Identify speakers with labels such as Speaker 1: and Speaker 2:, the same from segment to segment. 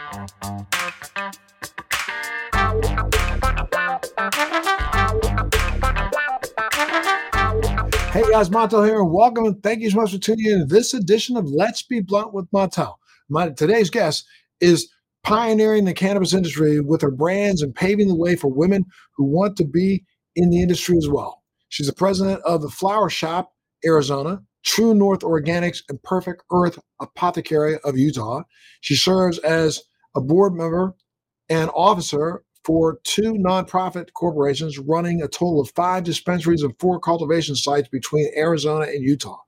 Speaker 1: Hey guys, Montel here, and welcome and thank you so much for tuning in to this edition of Let's Be Blunt with Montel. My today's guest is pioneering the cannabis industry with her brands and paving the way for women who want to be in the industry as well. She's the president of the Flower Shop, Arizona, True North Organics, and Perfect Earth Apothecary of Utah. She serves as a board member and officer for two nonprofit corporations running a total of five dispensaries and four cultivation sites between Arizona and Utah.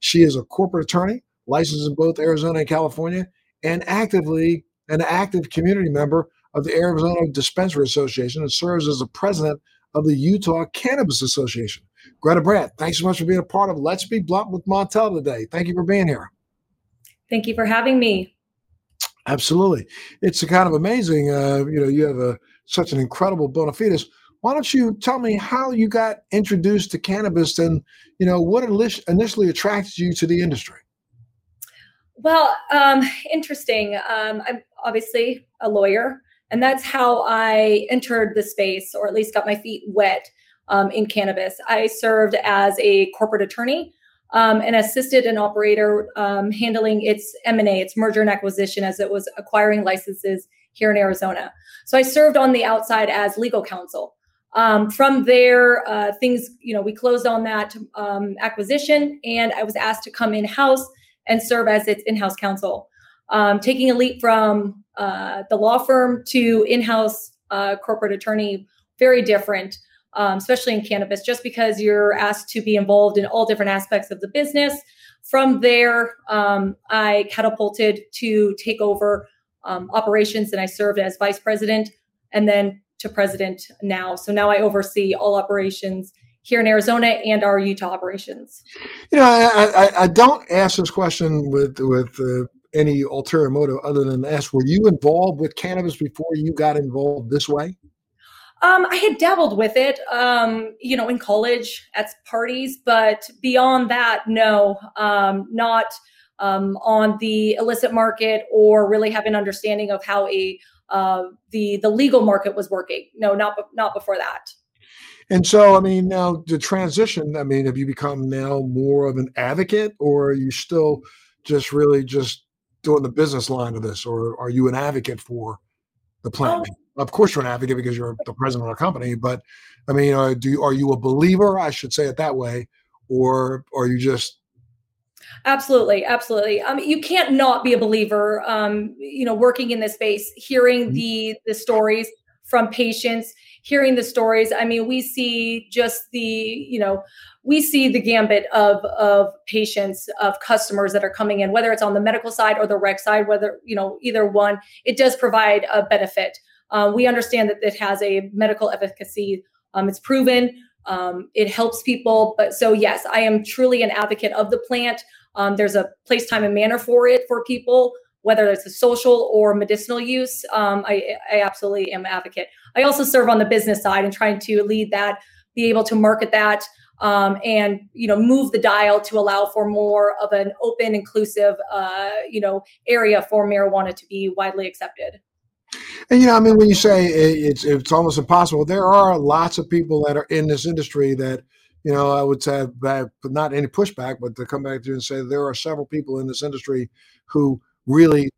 Speaker 1: She is a corporate attorney, licensed in both Arizona and California, and actively an active community member of the Arizona Dispensary Association and serves as the president of the Utah Cannabis Association. Greta Brandt, thanks so much for being a part of Let's Be Blunt with Montel today. Thank you for being here.
Speaker 2: Thank you for having me.
Speaker 1: Absolutely, it's kind of amazing. Uh, you know, you have a such an incredible bona fides. Why don't you tell me how you got introduced to cannabis and you know what initially attracted you to the industry?
Speaker 2: Well, um, interesting. Um, I'm obviously a lawyer, and that's how I entered the space, or at least got my feet wet um, in cannabis. I served as a corporate attorney um, and assisted an operator um, handling its M&A, its merger and acquisition, as it was acquiring licenses here in Arizona. So I served on the outside as legal counsel. Um, from there, uh, things, you know, we closed on that um, acquisition, and I was asked to come in house and serve as its in house counsel. Um, taking a leap from uh, the law firm to in house uh, corporate attorney, very different um, especially in cannabis, just because you're asked to be involved in all different aspects of the business. From there, um, I catapulted to take over um, operations and I served as vice president and then to president now. So now I oversee all operations here in Arizona and our Utah operations.
Speaker 1: You know, I, I, I don't ask this question with with uh, any ulterior motive other than ask: Were you involved with cannabis before you got involved this way?
Speaker 2: Um, I had dabbled with it, um, you know, in college at parties, but beyond that, no, um, not um, on the illicit market or really have an understanding of how a uh, the the legal market was working. No, not not before that.
Speaker 1: And so, I mean, now the transition. I mean, have you become now more of an advocate, or are you still just really just doing the business line of this, or are you an advocate for the plant? Oh of course you're an advocate because you're the president of a company but i mean uh, do you, are you a believer i should say it that way or are you just
Speaker 2: absolutely absolutely. Um, you can't not be a believer um, you know working in this space hearing mm-hmm. the the stories from patients hearing the stories. I mean we see just the you know we see the gambit of of patients of customers that are coming in whether it's on the medical side or the rec side whether you know either one it does provide a benefit uh, we understand that it has a medical efficacy. Um, it's proven. Um, it helps people. But so, yes, I am truly an advocate of the plant. Um, there's a place, time, and manner for it for people, whether it's a social or medicinal use. Um, I, I absolutely am an advocate. I also serve on the business side and trying to lead that, be able to market that, um, and you know move the dial to allow for more of an open, inclusive, uh, you know, area for marijuana to be widely accepted.
Speaker 1: And you know, I mean, when you say it's it's almost impossible, there are lots of people that are in this industry that you know I would say but not any pushback, but to come back to you and say there are several people in this industry who really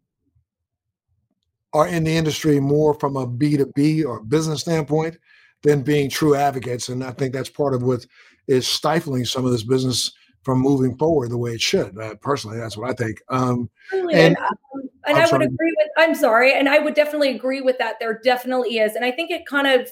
Speaker 1: are in the industry more from a B two B or business standpoint than being true advocates, and I think that's part of what is stifling some of this business from moving forward the way it should. Uh, personally, that's what I think. Um,
Speaker 2: really, and, and, and I would agree with. I'm sorry, and I would definitely agree with that. There definitely is, and I think it kind of.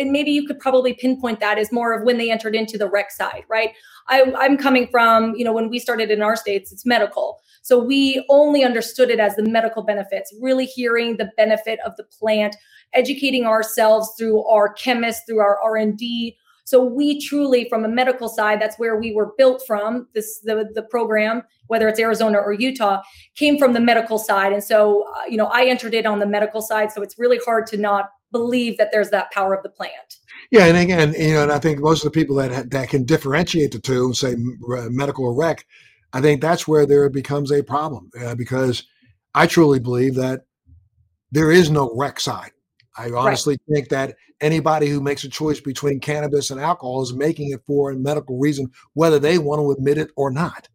Speaker 2: And maybe you could probably pinpoint that as more of when they entered into the rec side, right? I, I'm coming from, you know, when we started in our states, it's medical. So we only understood it as the medical benefits, really hearing the benefit of the plant, educating ourselves through our chemists, through our R&D, so we truly, from a medical side, that's where we were built from. This the the program, whether it's Arizona or Utah, came from the medical side, and so uh, you know I entered it on the medical side. So it's really hard to not believe that there's that power of the plant.
Speaker 1: Yeah, and again, you know, and I think most of the people that that can differentiate the two, and say medical or rec, I think that's where there becomes a problem uh, because I truly believe that there is no rec side. I honestly right. think that anybody who makes a choice between cannabis and alcohol is making it for a medical reason, whether they want to admit it or not.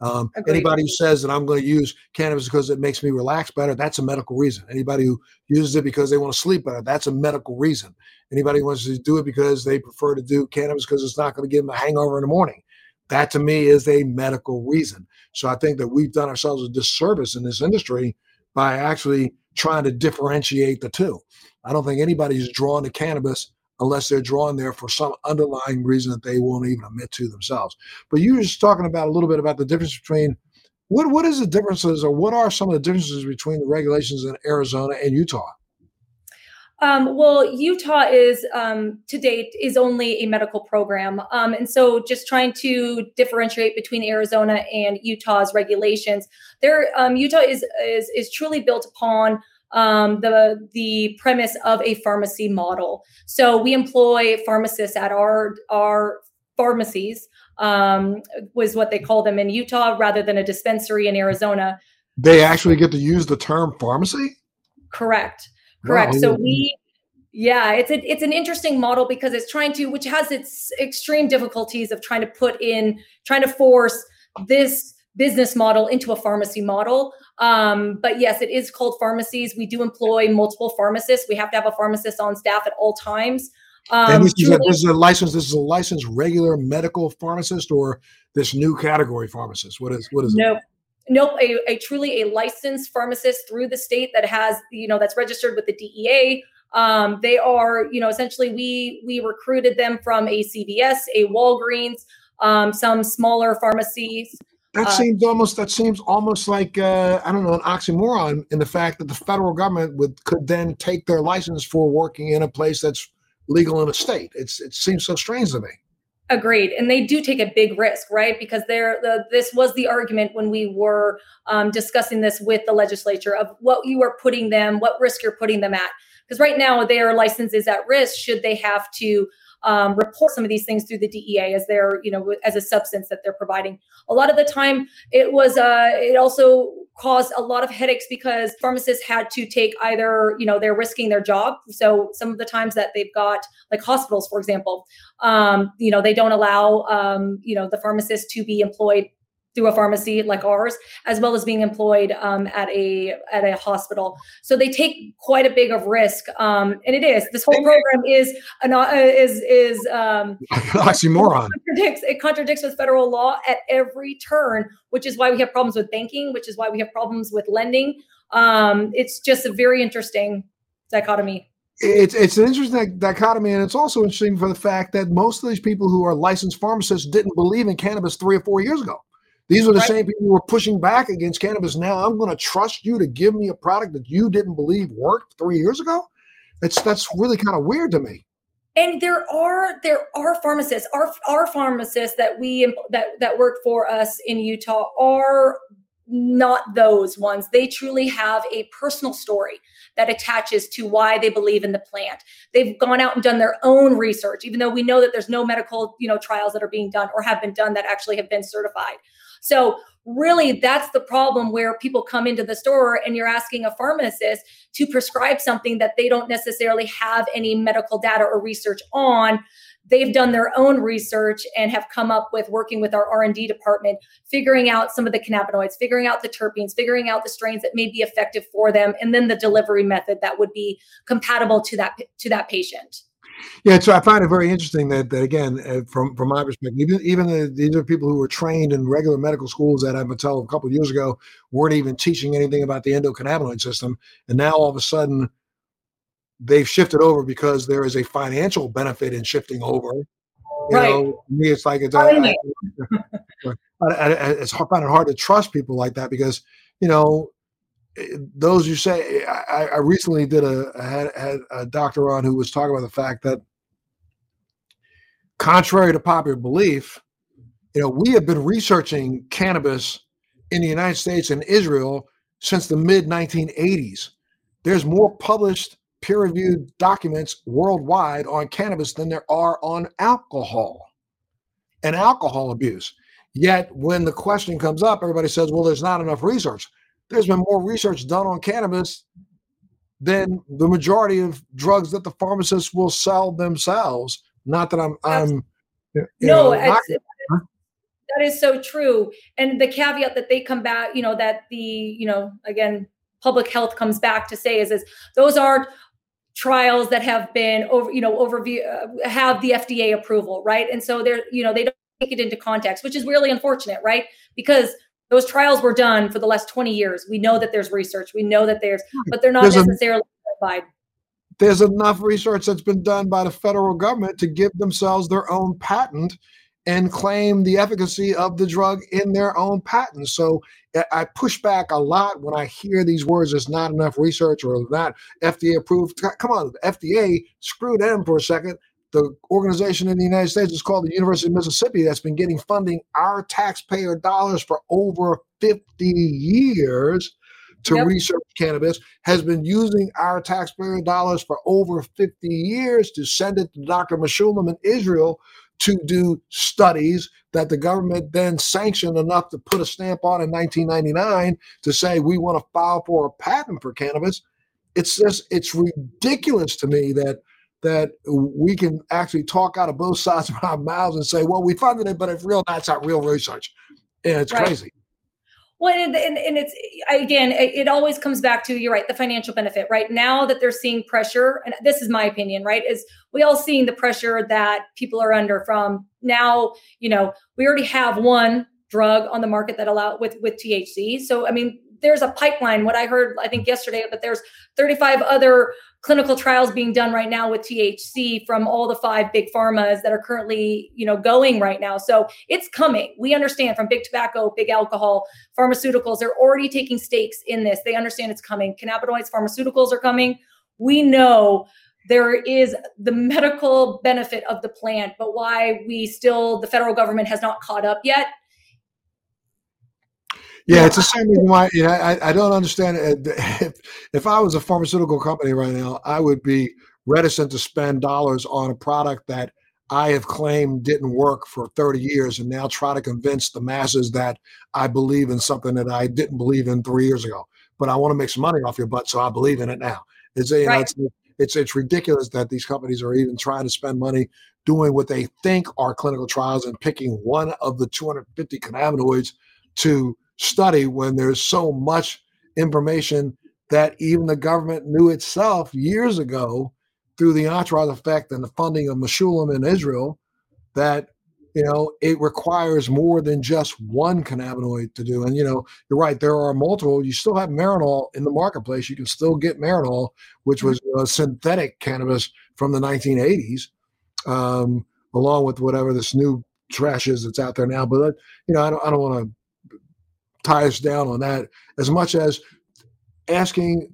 Speaker 1: Um, anybody who says that I'm going to use cannabis because it makes me relax better, that's a medical reason. Anybody who uses it because they want to sleep better, that's a medical reason. Anybody who wants to do it because they prefer to do cannabis because it's not going to give them a hangover in the morning, that to me is a medical reason. So I think that we've done ourselves a disservice in this industry by actually trying to differentiate the two. I don't think anybody's drawn to cannabis unless they're drawn there for some underlying reason that they won't even admit to themselves. But you were just talking about a little bit about the difference between what what is the differences or what are some of the differences between the regulations in Arizona and Utah?
Speaker 2: Um, well, Utah is um, to date is only a medical program, um, and so just trying to differentiate between Arizona and Utah's regulations. There, um, Utah is is is truly built upon um, the the premise of a pharmacy model. So we employ pharmacists at our our pharmacies um, was what they call them in Utah rather than a dispensary in Arizona.
Speaker 1: They actually get to use the term pharmacy.
Speaker 2: Correct. Correct. Wow. So we yeah, it's a, it's an interesting model because it's trying to, which has its extreme difficulties of trying to put in, trying to force this business model into a pharmacy model. Um, but yes, it is called pharmacies. We do employ multiple pharmacists. We have to have a pharmacist on staff at all times.
Speaker 1: Um, and this is, a, this is a license. This is a licensed regular medical pharmacist, or this new category pharmacist. What is what is
Speaker 2: nope. it? Nope, a, a truly a licensed pharmacist through the state that has, you know, that's registered with the DEA. Um, they are, you know, essentially we we recruited them from a CVS, a Walgreens, um, some smaller pharmacies.
Speaker 1: That uh, seems almost that seems almost like uh, I don't know an oxymoron in the fact that the federal government would could then take their license for working in a place that's legal in a state. It's it seems so strange to me.
Speaker 2: Agreed, and they do take a big risk, right? Because there, the, this was the argument when we were um, discussing this with the legislature of what you are putting them, what risk you're putting them at. Because right now their license is at risk should they have to um, report some of these things through the DEA as their, you know, as a substance that they're providing. A lot of the time, it was, uh, it also caused a lot of headaches because pharmacists had to take either, you know, they're risking their job. So some of the times that they've got, like hospitals, for example, um, you know, they don't allow, um, you know, the pharmacist to be employed through a pharmacy like ours, as well as being employed um, at a at a hospital. So they take quite a big of risk, um, and it is this whole program is an uh, is is um,
Speaker 1: oxymoron.
Speaker 2: It contradicts, it contradicts with federal law at every turn, which is why we have problems with banking, which is why we have problems with lending. Um, it's just a very interesting dichotomy
Speaker 1: it's it's an interesting dichotomy, and it's also interesting for the fact that most of these people who are licensed pharmacists didn't believe in cannabis three or four years ago. These are the right. same people who are pushing back against cannabis now. I'm going to trust you to give me a product that you didn't believe worked three years ago. It's that's really kind of weird to me.
Speaker 2: And there are there are pharmacists, our our pharmacists that we that that work for us in Utah are not those ones. They truly have a personal story that attaches to why they believe in the plant. They've gone out and done their own research, even though we know that there's no medical, you know, trials that are being done or have been done that actually have been certified. So really that's the problem where people come into the store and you're asking a pharmacist to prescribe something that they don't necessarily have any medical data or research on. They've done their own research and have come up with working with our r&d department figuring out some of the cannabinoids figuring out the terpenes figuring out the strains that may be effective for them and then the delivery method that would be compatible to that to that patient
Speaker 1: yeah, so I find it very interesting that, that again, uh, from from my perspective, even even the, these are people who were trained in regular medical schools that I've been told a couple of years ago weren't even teaching anything about the endocannabinoid system, and now all of a sudden they've shifted over because there is a financial benefit in shifting over. You right. know, me, it's like it's, I, I, I, it's I find it hard to trust people like that because you know those you say, I, I recently did a had, had a doctor on who was talking about the fact that, contrary to popular belief, you know, we have been researching cannabis in the United States and Israel since the mid 1980s. There's more published peer-reviewed documents worldwide on cannabis than there are on alcohol and alcohol abuse. Yet, when the question comes up, everybody says, "Well, there's not enough research." There's been more research done on cannabis than the majority of drugs that the pharmacists will sell themselves. Not that I'm I'm
Speaker 2: no, know, not, that is so true. And the caveat that they come back, you know, that the you know again public health comes back to say is is those aren't trials that have been over you know overview uh, have the FDA approval, right? And so they're you know they don't take it into context, which is really unfortunate, right? Because those trials were done for the last 20 years. We know that there's research. We know that there's, but they're not there's necessarily verified.
Speaker 1: There's enough research that's been done by the federal government to give themselves their own patent and claim the efficacy of the drug in their own patent. So I push back a lot when I hear these words. There's not enough research or not FDA approved. Come on, FDA, screw them for a second the organization in the United States is called the University of Mississippi that's been getting funding our taxpayer dollars for over 50 years to yep. research cannabis has been using our taxpayer dollars for over 50 years to send it to Dr. Mechoulam in Israel to do studies that the government then sanctioned enough to put a stamp on in 1999 to say we want to file for a patent for cannabis. It's just it's ridiculous to me that that we can actually talk out of both sides of our mouths and say, well, we funded it, but it's real, that's not real research. And it's right. crazy.
Speaker 2: Well, and, and, and, it's again, it always comes back to you're right, the financial benefit, right? Now that they're seeing pressure, and this is my opinion, right? Is we all seeing the pressure that people are under from now, you know, we already have one drug on the market that allow with with THC. So I mean, there's a pipeline. What I heard, I think yesterday, but there's 35 other clinical trials being done right now with THC from all the five big pharmas that are currently, you know, going right now. So it's coming. We understand from big tobacco, big alcohol, pharmaceuticals, they're already taking stakes in this. They understand it's coming. Cannabinoids, pharmaceuticals are coming. We know there is the medical benefit of the plant, but why we still, the federal government has not caught up yet
Speaker 1: yeah, it's the same reason why you know, I, I don't understand. If, if I was a pharmaceutical company right now, I would be reticent to spend dollars on a product that I have claimed didn't work for 30 years and now try to convince the masses that I believe in something that I didn't believe in three years ago. But I want to make some money off your butt, so I believe in it now. It's, you know, right. it's, it's, it's ridiculous that these companies are even trying to spend money doing what they think are clinical trials and picking one of the 250 cannabinoids to study when there's so much information that even the government knew itself years ago through the entourage effect and the funding of Mechoulam in Israel that you know it requires more than just one cannabinoid to do. And you know you're right there are multiple. You still have marinol in the marketplace. You can still get marinol which was a synthetic cannabis from the 1980s um, along with whatever this new trash is that's out there now. But you know i don't, I don't want to tie us down on that as much as asking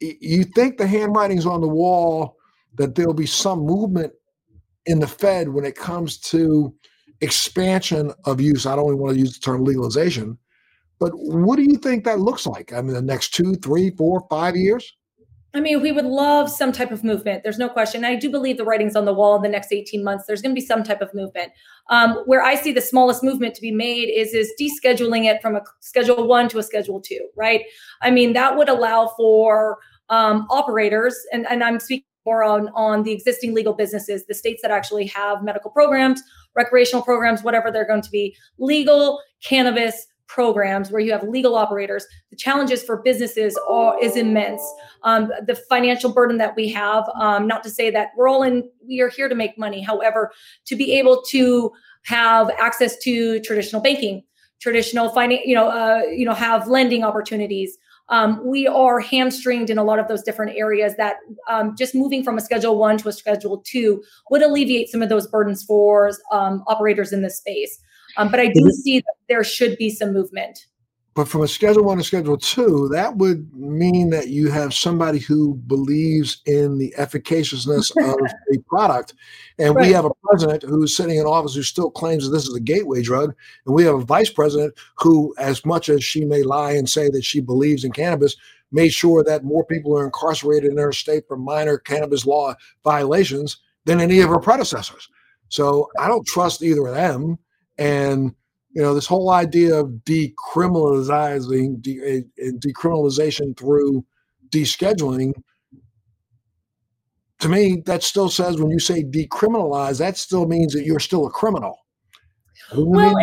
Speaker 1: you think the handwriting's on the wall that there'll be some movement in the Fed when it comes to expansion of use. I don't even want to use the term legalization, but what do you think that looks like? I mean, the next two, three, four, five years?
Speaker 2: I mean, we would love some type of movement. There's no question. I do believe the writing's on the wall in the next 18 months. There's going to be some type of movement. Um, where I see the smallest movement to be made is is descheduling it from a Schedule One to a Schedule Two. Right? I mean, that would allow for um, operators, and, and I'm speaking more on on the existing legal businesses, the states that actually have medical programs, recreational programs, whatever they're going to be, legal cannabis programs where you have legal operators. The challenges for businesses are, is immense. Um, the financial burden that we have um, not to say that we're all in we are here to make money. However to be able to have access to traditional banking traditional finance you know uh, you know have lending opportunities um, we are hamstringed in a lot of those different areas that um, just moving from a schedule one to a schedule two would alleviate some of those burdens for um, operators in this space um, but I do see that there should be some movement.
Speaker 1: But from a schedule one to schedule two, that would mean that you have somebody who believes in the efficaciousness of a product. And right. we have a president who's sitting in office who still claims that this is a gateway drug. And we have a vice president who, as much as she may lie and say that she believes in cannabis, made sure that more people are incarcerated in her state for minor cannabis law violations than any of her predecessors. So I don't trust either of them. And you know this whole idea of decriminalizing de- eh, eh, decriminalization through descheduling, to me, that still says when you say decriminalize, that still means that you're still a criminal.
Speaker 2: Well,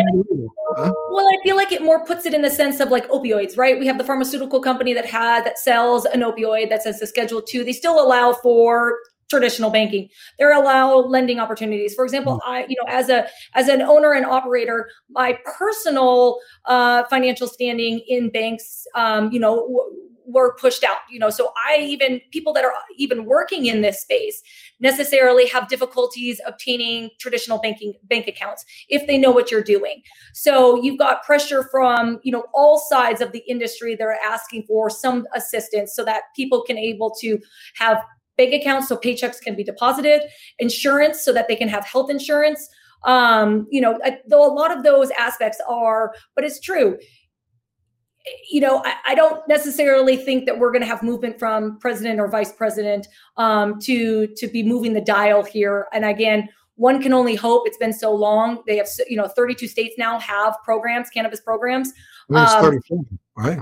Speaker 2: huh? well, I feel like it more puts it in the sense of like opioids, right? We have the pharmaceutical company that had that sells an opioid that says the Schedule Two. They still allow for traditional banking. They allow lending opportunities. For example, mm-hmm. I, you know, as a as an owner and operator, my personal uh, financial standing in banks, um, you know, w- were pushed out. You know, so I even people that are even working in this space necessarily have difficulties obtaining traditional banking bank accounts if they know what you're doing. So you've got pressure from you know all sides of the industry that are asking for some assistance so that people can able to have bank accounts so paychecks can be deposited, insurance so that they can have health insurance. Um, you know, though a lot of those aspects are, but it's true. You know, I, I don't necessarily think that we're going to have movement from president or vice president um, to to be moving the dial here. And again, one can only hope. It's been so long. They have, you know, 32 states now have programs, cannabis programs.
Speaker 1: um, 37, right?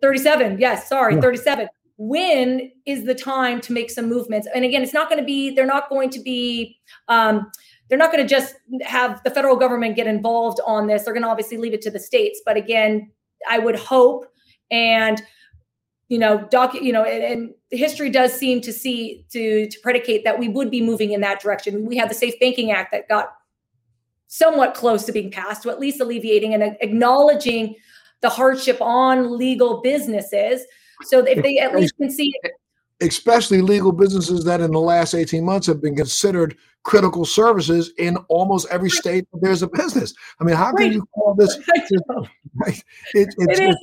Speaker 2: 37. Yes, sorry, yeah. 37 when is the time to make some movements? And again it's not going to be they're not going to be um, they're not going to just have the federal government get involved on this. They're going to obviously leave it to the states. But again i would hope and you know doc you know and, and history does seem to see to to predicate that we would be moving in that direction. We have the safe banking act that got somewhat close to being passed to at least alleviating and acknowledging the hardship on legal businesses so if they at least can see it.
Speaker 1: Especially legal businesses that in the last 18 months have been considered critical services in almost every state there's a business. I mean, how can you call this?
Speaker 2: Right? It, it's, it is.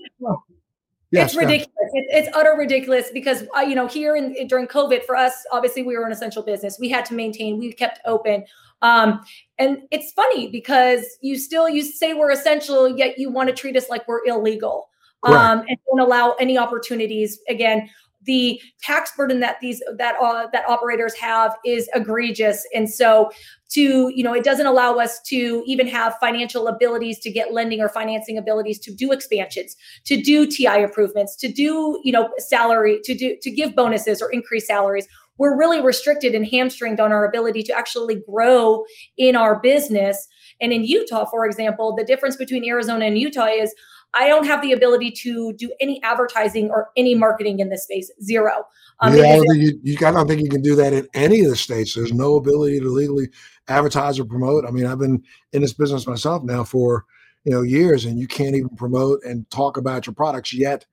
Speaker 2: Yes, it's ridiculous. It's, it's utter ridiculous because uh, you know here in, during COVID for us, obviously we were an essential business. We had to maintain. We kept open, um, and it's funny because you still you say we're essential, yet you want to treat us like we're illegal um, and don't allow any opportunities. Again, the tax burden that these that uh, that operators have is egregious, and so to you know it doesn't allow us to even have financial abilities to get lending or financing abilities to do expansions, to do TI improvements, to do you know salary, to do to give bonuses or increase salaries. We're really restricted and hamstringed on our ability to actually grow in our business. And in Utah, for example, the difference between Arizona and Utah is I don't have the ability to do any advertising or any marketing in this space. Zero.
Speaker 1: Um, yeah, I don't, think you, you, I don't think you can do that in any of the states. There's no ability to legally advertise or promote. I mean, I've been in this business myself now for you know years, and you can't even promote and talk about your products yet.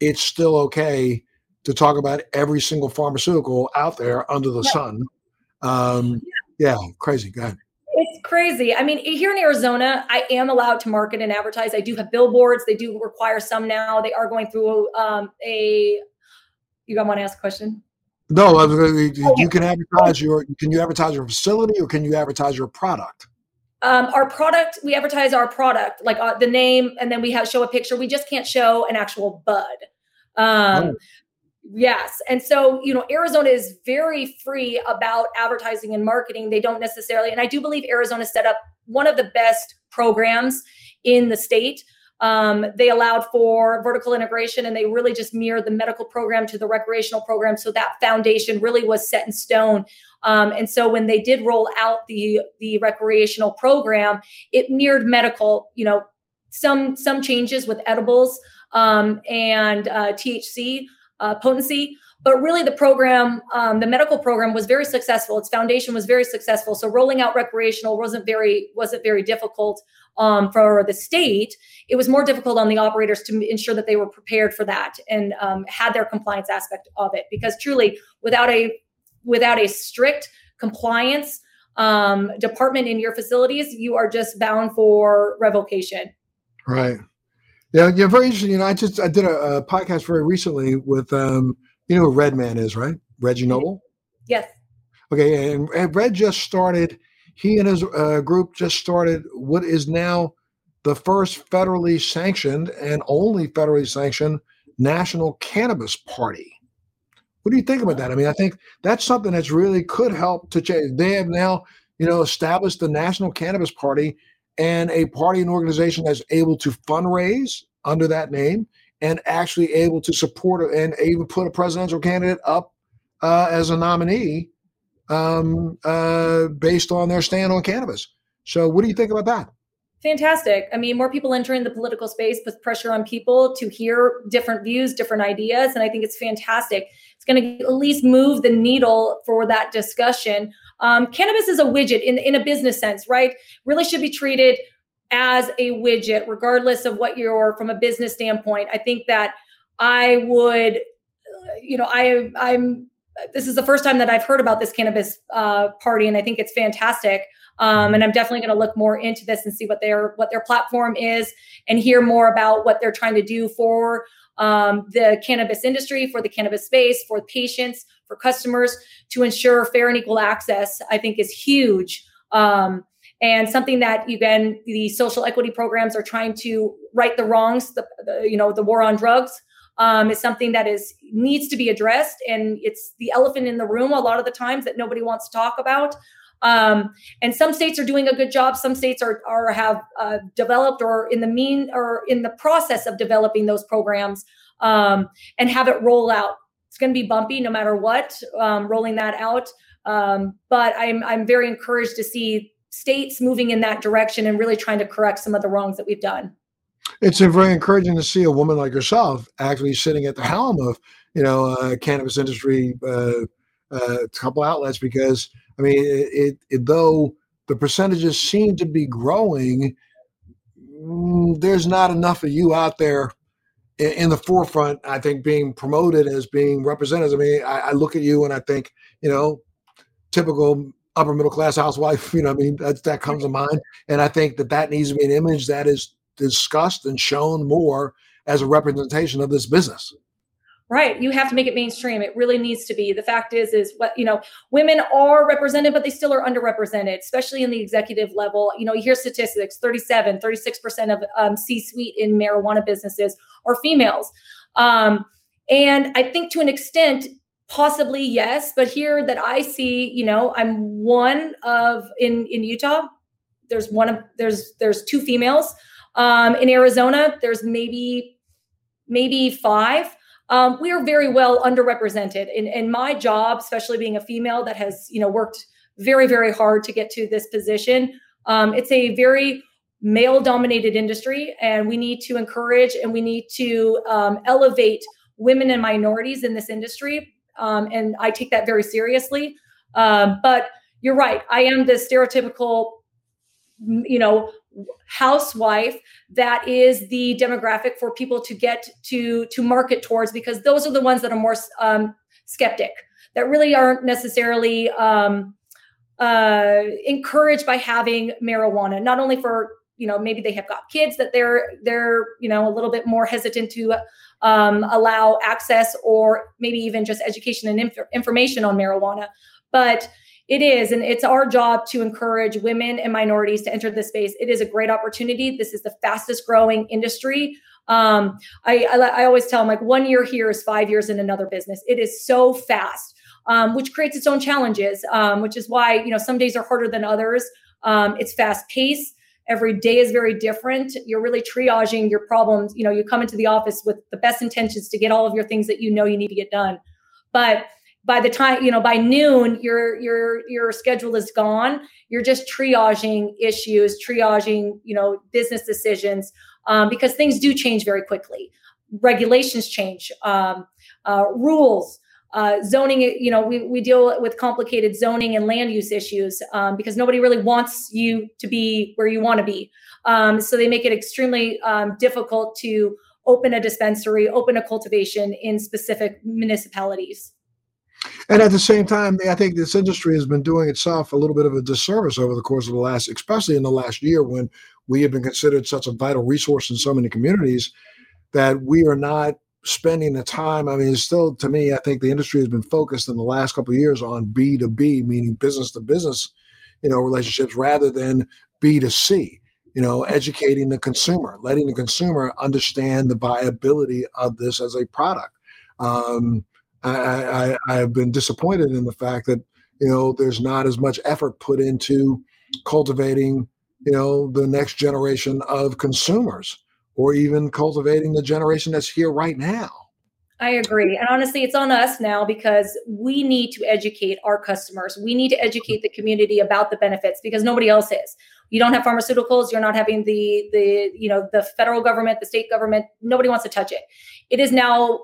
Speaker 1: It's still okay to talk about every single pharmaceutical out there under the sun. Um, yeah. yeah, crazy. Go ahead.
Speaker 2: It's crazy. I mean, here in Arizona, I am allowed to market and advertise. I do have billboards. They do require some now. They are going through um, a. You got want to ask a question?
Speaker 1: No, you can advertise your. Can you advertise your facility or can you advertise your product?
Speaker 2: Um, our product, we advertise our product, like uh, the name, and then we have show a picture. We just can't show an actual bud. Um, oh. Yes. And so, you know, Arizona is very free about advertising and marketing. They don't necessarily, and I do believe Arizona set up one of the best programs in the state. Um, they allowed for vertical integration and they really just mirrored the medical program to the recreational program. So that foundation really was set in stone. Um, and so when they did roll out the the recreational program, it mirrored medical, you know, some some changes with edibles um, and uh, THC uh, potency. But really, the program, um, the medical program, was very successful. Its foundation was very successful. So rolling out recreational wasn't very wasn't very difficult um, for the state. It was more difficult on the operators to ensure that they were prepared for that and um, had their compliance aspect of it. Because truly, without a without a strict compliance um, department in your facilities, you are just bound for revocation.
Speaker 1: Right. Yeah, yeah, very interesting. You know, I just I did a, a podcast very recently with um, you know who Redman is, right? Reggie mm-hmm. Noble.
Speaker 2: Yes.
Speaker 1: Okay, and, and Red just started. He and his uh, group just started what is now the first federally sanctioned and only federally sanctioned national cannabis party. What do you think about that? I mean, I think that's something that's really could help to change. They have now, you know, established the National Cannabis Party and a party and organization that's able to fundraise under that name and actually able to support and even put a presidential candidate up uh, as a nominee um, uh, based on their stand on cannabis. So, what do you think about that?
Speaker 2: Fantastic. I mean, more people entering the political space puts pressure on people to hear different views, different ideas. And I think it's fantastic. It's going to at least move the needle for that discussion. Um, cannabis is a widget in, in a business sense, right? Really should be treated as a widget, regardless of what you're from a business standpoint. I think that I would, uh, you know, I, I'm, this is the first time that I've heard about this cannabis uh, party, and I think it's fantastic. Um, and I'm definitely going to look more into this and see what their what their platform is and hear more about what they're trying to do for um, the cannabis industry, for the cannabis space, for patients, for customers to ensure fair and equal access. I think is huge. Um, and something that again the social equity programs are trying to right the wrongs the, the you know the war on drugs um, is something that is needs to be addressed and it's the elephant in the room a lot of the times that nobody wants to talk about um, and some states are doing a good job. Some states are, are have uh, developed or in the mean or in the process of developing those programs um, and have it roll out. It's going to be bumpy no matter what, um, rolling that out. Um, but I'm I'm very encouraged to see states moving in that direction and really trying to correct some of the wrongs that we've done.
Speaker 1: It's very encouraging to see a woman like yourself actually sitting at the helm of you know uh, cannabis industry uh, uh, couple outlets because I mean, it, it, though the percentages seem to be growing, mm, there's not enough of you out there in, the forefront. I think being promoted as being represented. I mean, I, I, look at you and I think, you know, typical upper middle class housewife. You know, I mean, that that comes to mind, and I think that that needs to be an image that is discussed and shown more as a representation of this business
Speaker 2: right you have to make it mainstream. It really needs to be. The fact is is what you know women are represented but they still are underrepresented especially in the executive level. You know you hear statistics 37 36% of um, c-suite in marijuana businesses are females. Um, and i think to an extent possibly yes but here that i see you know i'm one of in in utah there's one of there's there's two females. Um, in arizona there's maybe maybe five um, we are very well underrepresented in, in my job, especially being a female that has, you know, worked very, very hard to get to this position. Um, it's a very male dominated industry and we need to encourage and we need to um, elevate women and minorities in this industry. Um, and I take that very seriously. Um, but you're right. I am the stereotypical, you know, housewife that is the demographic for people to get to to market towards because those are the ones that are more um, skeptic that really aren't necessarily um, uh, encouraged by having marijuana not only for you know maybe they have got kids that they're they're you know a little bit more hesitant to um, allow access or maybe even just education and inf- information on marijuana but it is, and it's our job to encourage women and minorities to enter this space. It is a great opportunity. This is the fastest growing industry. Um, I, I, I always tell them like one year here is five years in another business. It is so fast, um, which creates its own challenges. Um, which is why you know some days are harder than others. Um, it's fast paced. Every day is very different. You're really triaging your problems. You know, you come into the office with the best intentions to get all of your things that you know you need to get done, but by the time you know by noon your your your schedule is gone. You're just triaging issues triaging you know business decisions um, because things do change very quickly. Regulations change um, uh, rules uh, zoning you know we, we deal with complicated zoning and land use issues um, because nobody really wants you to be where you want to be. Um, so they make it extremely um, difficult to open a dispensary open a cultivation in specific municipalities
Speaker 1: and at the same time, I think this industry has been doing itself a little bit of a disservice over the course of the last, especially in the last year when we have been considered such a vital resource in so many communities that we are not spending the time. I mean, still to me, I think the industry has been focused in the last couple of years on B to B, meaning business to business, you know, relationships rather than B to C. You know, educating the consumer, letting the consumer understand the viability of this as a product. Um, I, I, have been disappointed in the fact that you know there's not as much effort put into cultivating you know the next generation of consumers or even cultivating the generation that's here right now.
Speaker 2: I agree. And honestly, it's on us now because we need to educate our customers. We need to educate the community about the benefits because nobody else is. You don't have pharmaceuticals, you're not having the the you know the federal government, the state government, nobody wants to touch it. It is now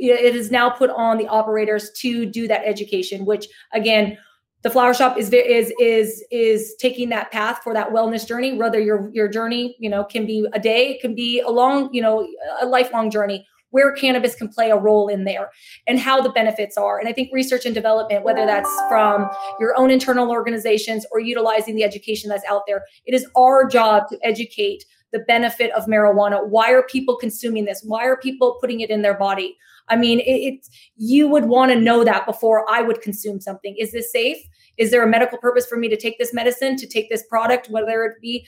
Speaker 2: it is now put on the operators to do that education, which again, the flower shop is is is is taking that path for that wellness journey whether your your journey you know can be a day it can be a long you know a lifelong journey where cannabis can play a role in there and how the benefits are. And I think research and development, whether that's from your own internal organizations or utilizing the education that's out there, it is our job to educate the benefit of marijuana. Why are people consuming this? Why are people putting it in their body? I mean, it, it's you would want to know that before I would consume something. Is this safe? Is there a medical purpose for me to take this medicine, to take this product, whether it be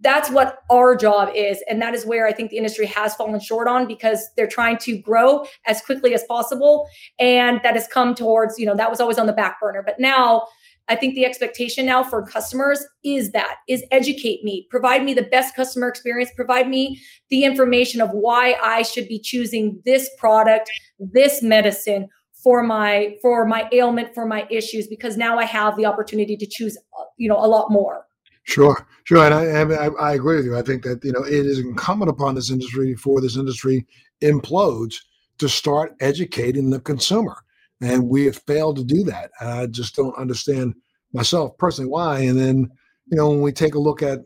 Speaker 2: that's what our job is and that is where i think the industry has fallen short on because they're trying to grow as quickly as possible and that has come towards you know that was always on the back burner but now i think the expectation now for customers is that is educate me provide me the best customer experience provide me the information of why i should be choosing this product this medicine for my for my ailment for my issues because now i have the opportunity to choose you know a lot more
Speaker 1: Sure, sure, and I, I, I agree with you. I think that you know it is incumbent upon this industry before this industry implodes to start educating the consumer, and we have failed to do that. I just don't understand myself personally why. And then you know when we take a look at,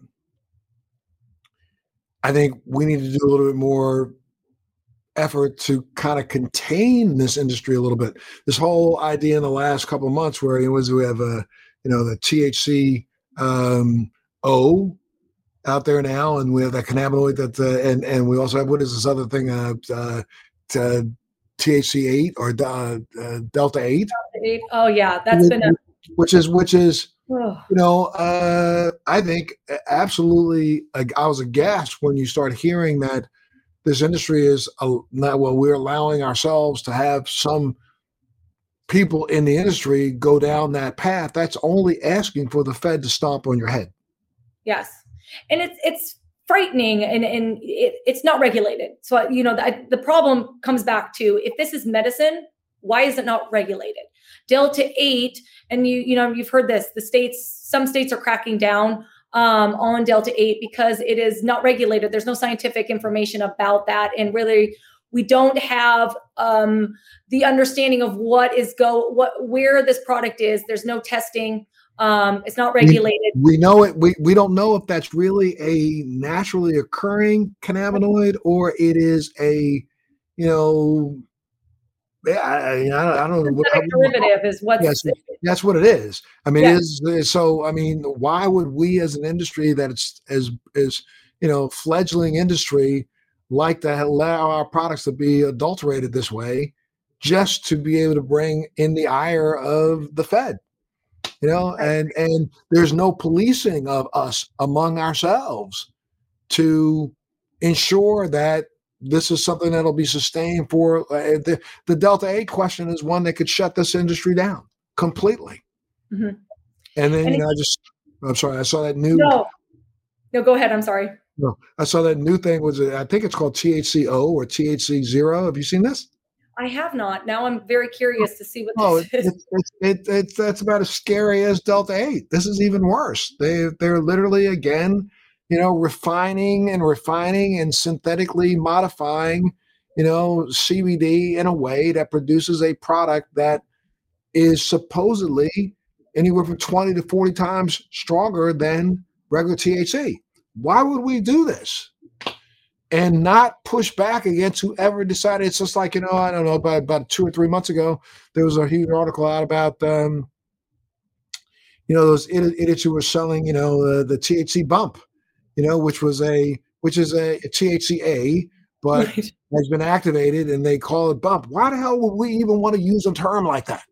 Speaker 1: I think we need to do a little bit more effort to kind of contain this industry a little bit. This whole idea in the last couple of months, where it was we have a you know the THC um, O out there now, and we have that cannabinoid that, uh, and and we also have what is this other thing, uh, uh, THC eight or uh, uh, Delta eight.
Speaker 2: eight. Oh yeah, that's which, been a
Speaker 1: which is which is you know uh, I think absolutely. I was aghast when you start hearing that this industry is not well. We're allowing ourselves to have some people in the industry go down that path, that's only asking for the Fed to stomp on your head.
Speaker 2: Yes, and it's it's frightening and and it, it's not regulated. So you know the, the problem comes back to if this is medicine, why is it not regulated? Delta eight, and you you know you've heard this. The states, some states are cracking down um, on Delta 8 because it is not regulated. There's no scientific information about that. And really, we don't have um, the understanding of what is go what where this product is there's no testing um, it's not regulated
Speaker 1: we, we, know it we, we don't know if that's really a naturally occurring cannabinoid or it is a you know yeah, I, I, don't know.
Speaker 2: What, derivative is what.
Speaker 1: Yes, that's what it is. I mean, yes. is so. I mean, why would we, as an industry that's as is you know fledgling industry, like to allow our products to be adulterated this way just to be able to bring in the ire of the Fed. You know, and and there's no policing of us among ourselves to ensure that this is something that'll be sustained for uh, the the Delta Eight question is one that could shut this industry down completely. Mm-hmm. And then and you know, I just I'm sorry, I saw that new.
Speaker 2: No, no, go ahead. I'm sorry.
Speaker 1: No, I saw that new thing was I think it's called THCO or THC zero. Have you seen this?
Speaker 2: I have not. Now I'm very curious to see what oh, this
Speaker 1: is. It's, it's, it's, that's about as scary as Delta 8. This is even worse. They, they're literally, again, you know, refining and refining and synthetically modifying, you know, CBD in a way that produces a product that is supposedly anywhere from 20 to 40 times stronger than regular THC. Why would we do this? And not push back against whoever decided. It's just like, you know, I don't know, about, about two or three months ago, there was a huge article out about, um, you know, those idiots who were selling, you know, uh, the THC bump, you know, which was a, which is a, a THCA, but right. has been activated and they call it bump. Why the hell would we even want to use a term like that?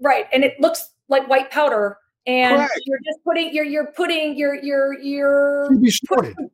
Speaker 2: Right. And it looks like white powder and Correct. you're just putting you're you're putting you're you're you're putting,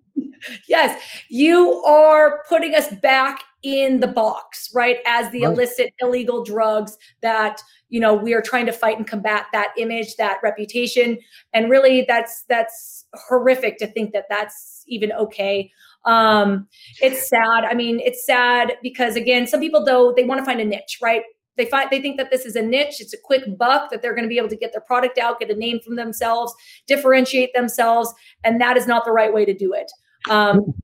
Speaker 2: yes you are putting us back in the box right as the right. illicit illegal drugs that you know we are trying to fight and combat that image that reputation and really that's that's horrific to think that that's even okay Um, it's sad. I mean, it's sad because again, some people though they want to find a niche, right? They find they think that this is a niche. It's a quick buck that they're going to be able to get their product out, get a name from themselves, differentiate themselves, and that is not the right way to do it. Um,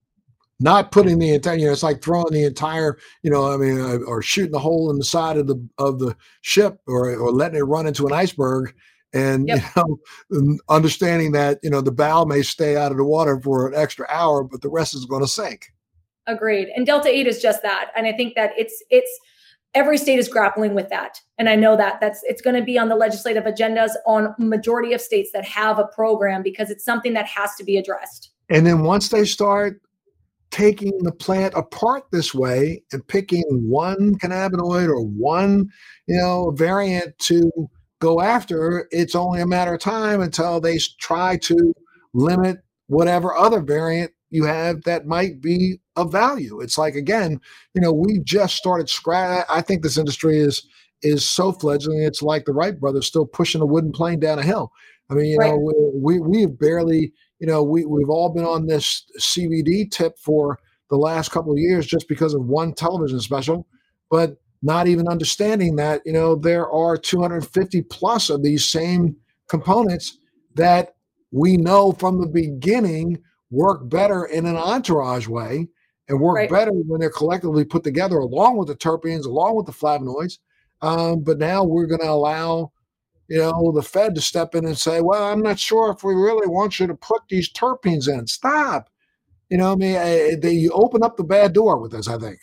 Speaker 1: not putting the entire you know it's like throwing the entire you know i mean uh, or shooting a hole in the side of the of the ship or or letting it run into an iceberg and yep. you know understanding that you know the bow may stay out of the water for an extra hour but the rest is going to sink.
Speaker 2: Agreed. And delta 8 is just that. And i think that it's it's every state is grappling with that. And i know that that's it's going to be on the legislative agendas on majority of states that have a program because it's something that has to be addressed
Speaker 1: and then once they start taking the plant apart this way and picking one cannabinoid or one you know variant to go after it's only a matter of time until they try to limit whatever other variant you have that might be of value it's like again you know we just started scratch i think this industry is is so fledgling it's like the wright brothers still pushing a wooden plane down a hill i mean you right. know we we have barely you know, we, we've all been on this CBD tip for the last couple of years just because of one television special, but not even understanding that, you know, there are 250 plus of these same components that we know from the beginning work better in an entourage way and work right. better when they're collectively put together along with the terpenes, along with the flavonoids. Um, but now we're going to allow you know, the Fed to step in and say, well, I'm not sure if we really want you to put these terpenes in. Stop. You know, I mean, I, they open up the bad door with this, I think.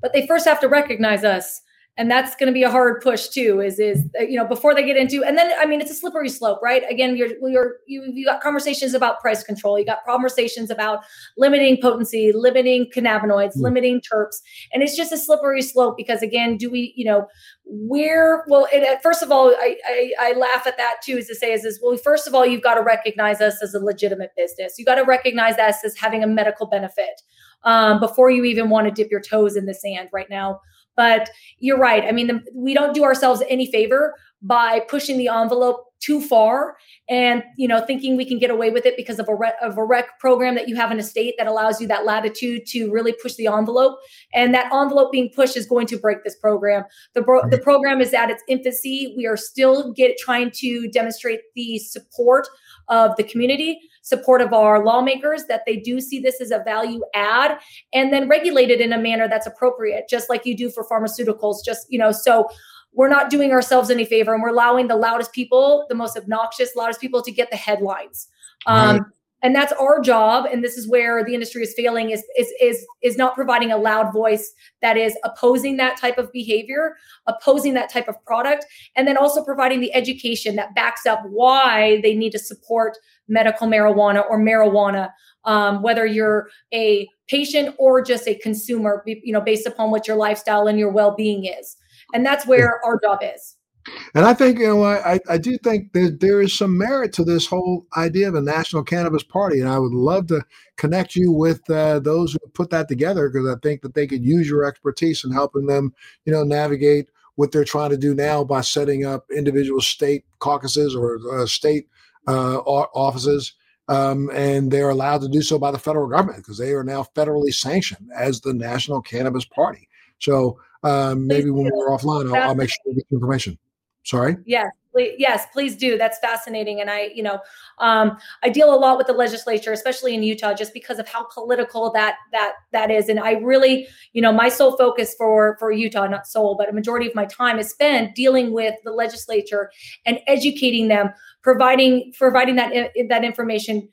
Speaker 2: But they first have to recognize us and that's going to be a hard push too is is uh, you know before they get into and then i mean it's a slippery slope right? Again you're you're you, you got conversations about price control you got conversations about limiting potency limiting cannabinoids mm. limiting terps and it's just a slippery slope because again do we you know where well it, uh, first of all I, I, I laugh at that too is to say is is well first of all you've got to recognize us as a legitimate business. You got to recognize us as having a medical benefit um, before you even want to dip your toes in the sand right now but you're right. I mean, the, we don't do ourselves any favor by pushing the envelope too far and you know thinking we can get away with it because of a, rec, of a rec program that you have in a state that allows you that latitude to really push the envelope. And that envelope being pushed is going to break this program. The, bro- the program is at its infancy. We are still get trying to demonstrate the support of the community support of our lawmakers that they do see this as a value add and then regulate it in a manner that's appropriate just like you do for pharmaceuticals just you know so we're not doing ourselves any favor and we're allowing the loudest people the most obnoxious loudest people to get the headlines um, right. And that's our job and this is where the industry is failing is is is is not providing a loud voice that is opposing that type of behavior opposing that type of product and then also providing the education that backs up why they need to support medical marijuana or marijuana, um, whether you're a patient or just a consumer, you know, based upon what your lifestyle and your well-being is. And that's where our job is.
Speaker 1: And I think, you know, I, I do think that there is some merit to this whole idea of a national cannabis party. And I would love to connect you with uh, those who put that together because I think that they could use your expertise in helping them, you know, navigate what they're trying to do now by setting up individual state caucuses or uh, state uh, offices. Um, and they're allowed to do so by the federal government because they are now federally sanctioned as the National Cannabis Party. So um, maybe when we're offline, I'll, I'll, make sure to get information. Sorry.
Speaker 2: Yes, please, yes, please do. That's fascinating, and I, you know, um, I deal a lot with the legislature, especially in Utah, just because of how political that that that is. And I really, you know, my sole focus for for Utah, not sole, but a majority of my time is spent dealing with the legislature and educating them, providing providing that that information,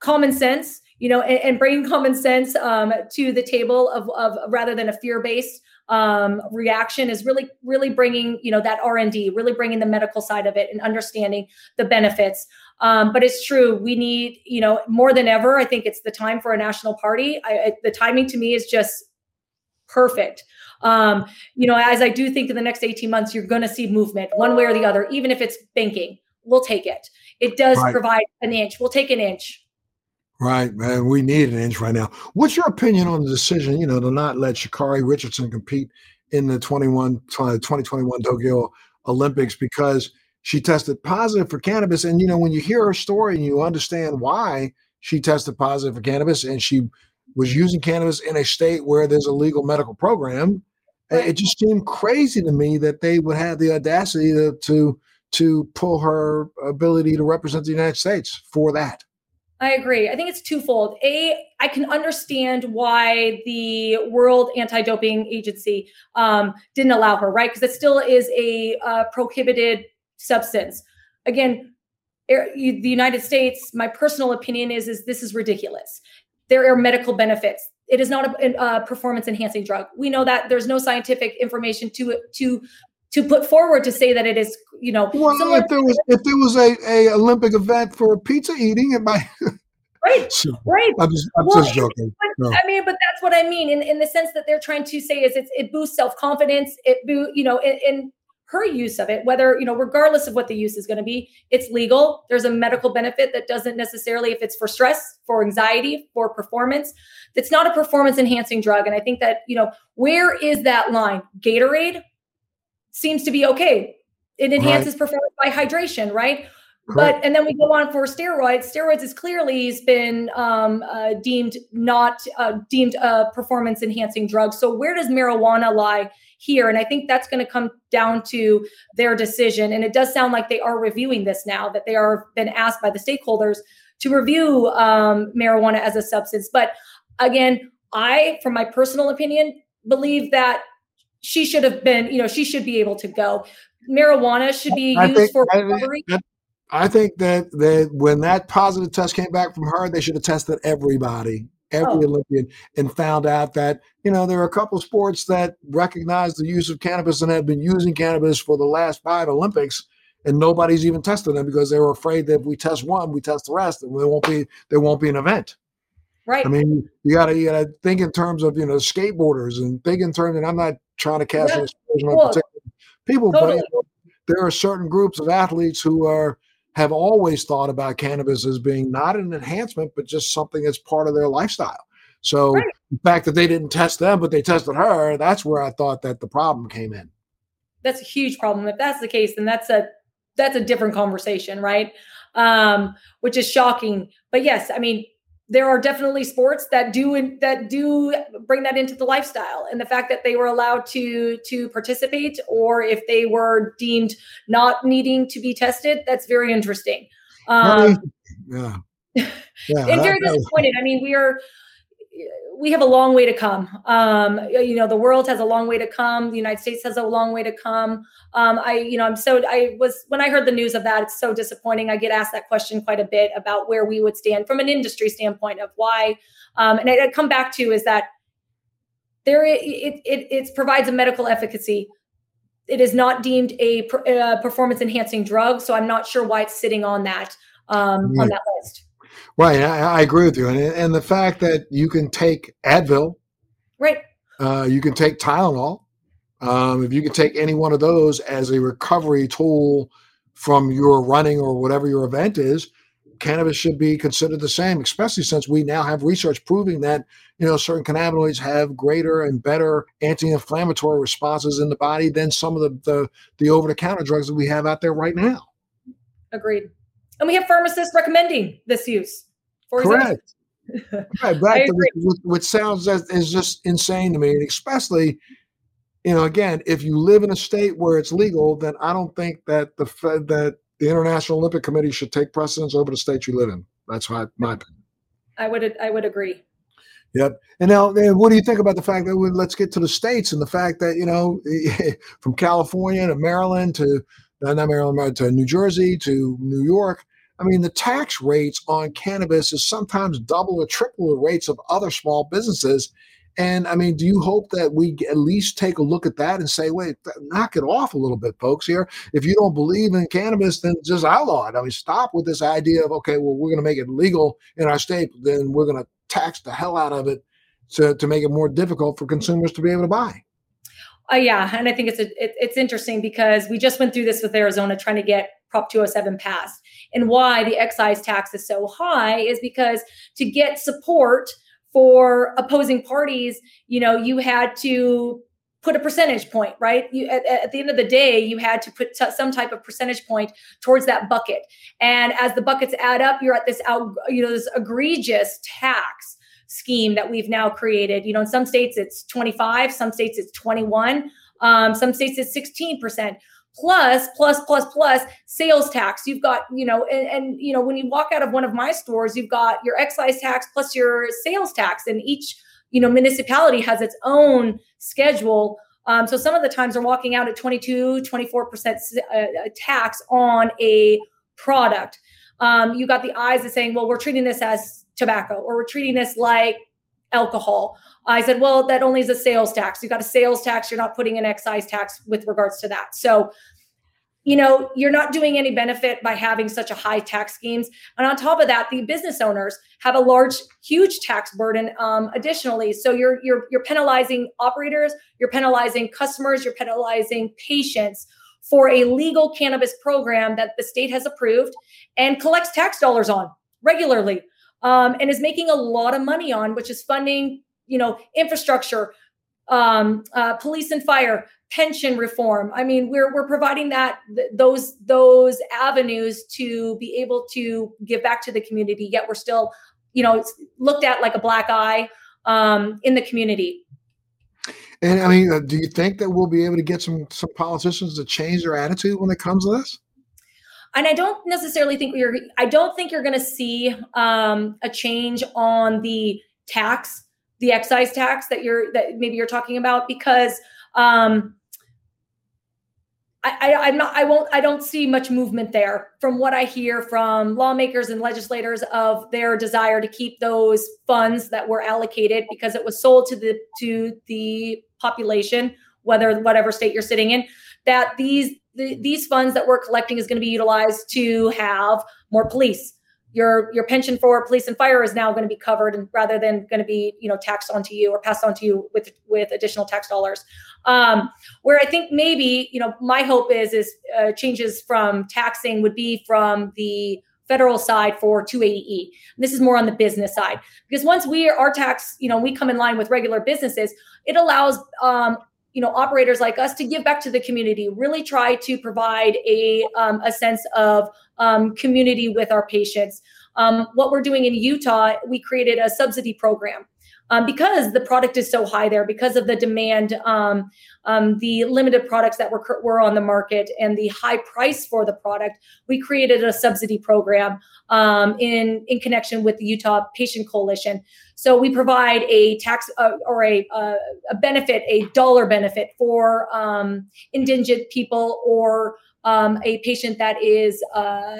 Speaker 2: common sense you know, and, and bringing common sense um, to the table of, of rather than a fear based um, reaction is really, really bringing, you know, that R and D, really bringing the medical side of it and understanding the benefits. Um, but it's true, we need, you know, more than ever. I think it's the time for a national party. I, I, the timing to me is just perfect. Um, you know, as I do think in the next 18 months, you're going to see movement one way or the other, even if it's banking, we'll take it. It does right. provide an inch. We'll take an inch.
Speaker 1: Right, man. We need an inch right now. What's your opinion on the decision, you know, to not let Sha'Carri Richardson compete in the 21, 2021 Tokyo Olympics because she tested positive for cannabis? And, you know, when you hear her story and you understand why she tested positive for cannabis and she was using cannabis in a state where there's a legal medical program. It just seemed crazy to me that they would have the audacity to, to to pull her ability to represent the United States for that.
Speaker 2: I agree. I think it's twofold. A, I can understand why the World Anti-Doping Agency um, didn't allow her, right? Because it still is a uh, prohibited substance. Again, er, the United States. My personal opinion is is this is ridiculous. There are medical benefits. It is not a, a performance enhancing drug. We know that there's no scientific information to to to put forward to say that it is, you know,
Speaker 1: well, if there was if there was a, a Olympic event for pizza eating, it might.
Speaker 2: right, right.
Speaker 1: I'm just, I'm well, just joking.
Speaker 2: But, no. I mean, but that's what I mean in, in the sense that they're trying to say is it's, it boosts self confidence. It boo, you know, in, in her use of it, whether you know, regardless of what the use is going to be, it's legal. There's a medical benefit that doesn't necessarily, if it's for stress, for anxiety, for performance, it's not a performance enhancing drug. And I think that you know, where is that line? Gatorade seems to be okay. It enhances right. performance by hydration, right? Correct. But and then we go on for steroids. Steroids is clearly has been um, uh, deemed not uh, deemed a performance enhancing drug. So where does marijuana lie here? And I think that's going to come down to their decision. And it does sound like they are reviewing this now. That they are been asked by the stakeholders to review um, marijuana as a substance. But again, I, from my personal opinion, believe that she should have been, you know, she should be able to go. Marijuana should be I used think, for recovery.
Speaker 1: I, I think that that when that positive test came back from her, they should have tested everybody, every oh. Olympian, and found out that you know there are a couple sports that recognize the use of cannabis and have been using cannabis for the last five Olympics, and nobody's even tested them because they were afraid that if we test one, we test the rest, and there won't be there won't be an event.
Speaker 2: Right. I
Speaker 1: mean, you gotta you gotta think in terms of you know skateboarders and think in terms, and I'm not trying to cast yeah. aspersion on particular people, totally. but there are certain groups of athletes who are have always thought about cannabis as being not an enhancement, but just something that's part of their lifestyle. So right. the fact that they didn't test them, but they tested her, that's where I thought that the problem came in.
Speaker 2: That's a huge problem. If that's the case, then that's a that's a different conversation, right? Um, which is shocking. But yes, I mean, there are definitely sports that do that do bring that into the lifestyle. And the fact that they were allowed to to participate or if they were deemed not needing to be tested that's very interesting. Um, yeah. yeah and very disappointed. I mean we are we have a long way to come. Um, you know, the world has a long way to come. The United States has a long way to come. Um, I, you know, I'm so I was when I heard the news of that, it's so disappointing. I get asked that question quite a bit about where we would stand from an industry standpoint of why. Um, and I, I come back to is that there it, it it provides a medical efficacy. It is not deemed a, a performance enhancing drug, so I'm not sure why it's sitting on that um, yeah. on that list.
Speaker 1: Right, I, I, agree with you, and and the fact that you can take Advil,
Speaker 2: right?
Speaker 1: Uh, you can take Tylenol. Um, if you can take any one of those as a recovery tool from your running or whatever your event is, cannabis should be considered the same. Especially since we now have research proving that you know certain cannabinoids have greater and better anti-inflammatory responses in the body than some of the the, the over-the-counter drugs that we have out there right now.
Speaker 2: Agreed. And we have pharmacists recommending this use.
Speaker 1: For Correct. right, to which, which sounds as, is just insane to me, and especially, you know, again, if you live in a state where it's legal, then I don't think that the that the International Olympic Committee should take precedence over the state you live in. That's my my opinion.
Speaker 2: I would I would agree.
Speaker 1: Yep. And now, what do you think about the fact that we, let's get to the states and the fact that you know, from California to Maryland to not Maryland to uh, New Jersey to New York, I mean, the tax rates on cannabis is sometimes double or triple the rates of other small businesses. And I mean, do you hope that we at least take a look at that and say, wait, knock it off a little bit, folks, here? If you don't believe in cannabis, then just outlaw it. I mean, stop with this idea of, okay, well, we're going to make it legal in our state, then we're going to tax the hell out of it to, to make it more difficult for consumers to be able to buy.
Speaker 2: Uh, yeah, and I think it's a, it, it's interesting because we just went through this with Arizona trying to get Prop 207 passed. And why the excise tax is so high is because to get support for opposing parties, you know, you had to put a percentage point, right? You, at, at, the end of the day, you had to put t- some type of percentage point towards that bucket. And as the buckets add up, you're at this out, you know, this egregious tax scheme that we've now created. You know, in some states it's 25, some states it's 21, um, some states it's 16% plus plus plus plus sales tax. You've got you know and, and, you know when you walk out of one of my stores you've got your excise tax plus your sales tax and each you know municipality has its own schedule. Um, so some of the times they're walking out at 22 24% uh, tax on a product. Um, you got the eyes of saying well we're treating this as tobacco or we're treating this like alcohol. I said well that only is a sales tax. You got a sales tax you're not putting an excise tax with regards to that. So you know you're not doing any benefit by having such a high tax schemes. And on top of that the business owners have a large huge tax burden um, additionally. So you're you're you're penalizing operators you're penalizing customers you're penalizing patients for a legal cannabis program that the state has approved and collects tax dollars on regularly um, and is making a lot of money on which is funding you know infrastructure um, uh, police and fire pension reform. I mean, we're we're providing that th- those those avenues to be able to give back to the community. Yet we're still, you know, looked at like a black eye um, in the community.
Speaker 1: And I mean, uh, do you think that we'll be able to get some some politicians to change their attitude when it comes to this?
Speaker 2: And I don't necessarily think we're. I don't think you're going to see um, a change on the tax, the excise tax that you're that maybe you're talking about because um, I, I, am not. I won't. I don't see much movement there from what I hear from lawmakers and legislators of their desire to keep those funds that were allocated because it was sold to the to the population, whether whatever state you're sitting in. That these the, these funds that we're collecting is going to be utilized to have more police, your your pension for police and fire is now going to be covered and rather than going to be you know taxed onto you or passed on to you with with additional tax dollars. Um, where i think maybe you know my hope is is uh, changes from taxing would be from the federal side for 280e this is more on the business side. Because once we are tax you know we come in line with regular businesses it allows um, you know operators like us to give back to the community really try to provide a, um, a sense of um, community with our patients. Um, what we're doing in utah we created a subsidy program um, because the product is so high there, because of the demand, um, um, the limited products that were, were on the market, and the high price for the product, we created a subsidy program um, in in connection with the Utah Patient Coalition. So we provide a tax uh, or a, uh, a benefit, a dollar benefit for um, indigent people or um, a patient that is. Uh,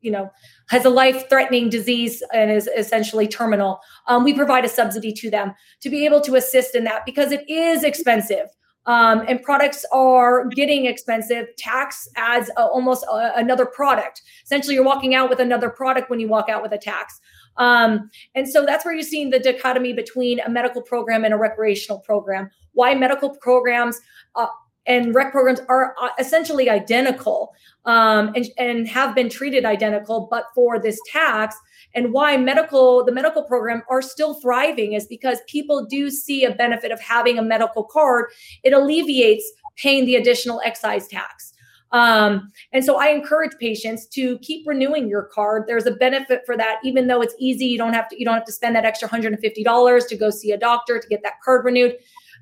Speaker 2: you know has a life threatening disease and is essentially terminal um, we provide a subsidy to them to be able to assist in that because it is expensive. Um, and products are getting expensive. Tax adds a, almost a, another product. Essentially you're walking out with another product when you walk out with a tax. Um, and so that's where you're seeing the dichotomy between a medical program and a recreational program. Why medical programs uh, and rec programs are uh, essentially identical um, and, and have been treated identical, but for this tax. And why medical, the medical program are still thriving is because people do see a benefit of having a medical card. It alleviates paying the additional excise tax. Um, and so I encourage patients to keep renewing your card. There's a benefit for that, even though it's easy. You don't have to, you don't have to spend that extra $150 to go see a doctor to get that card renewed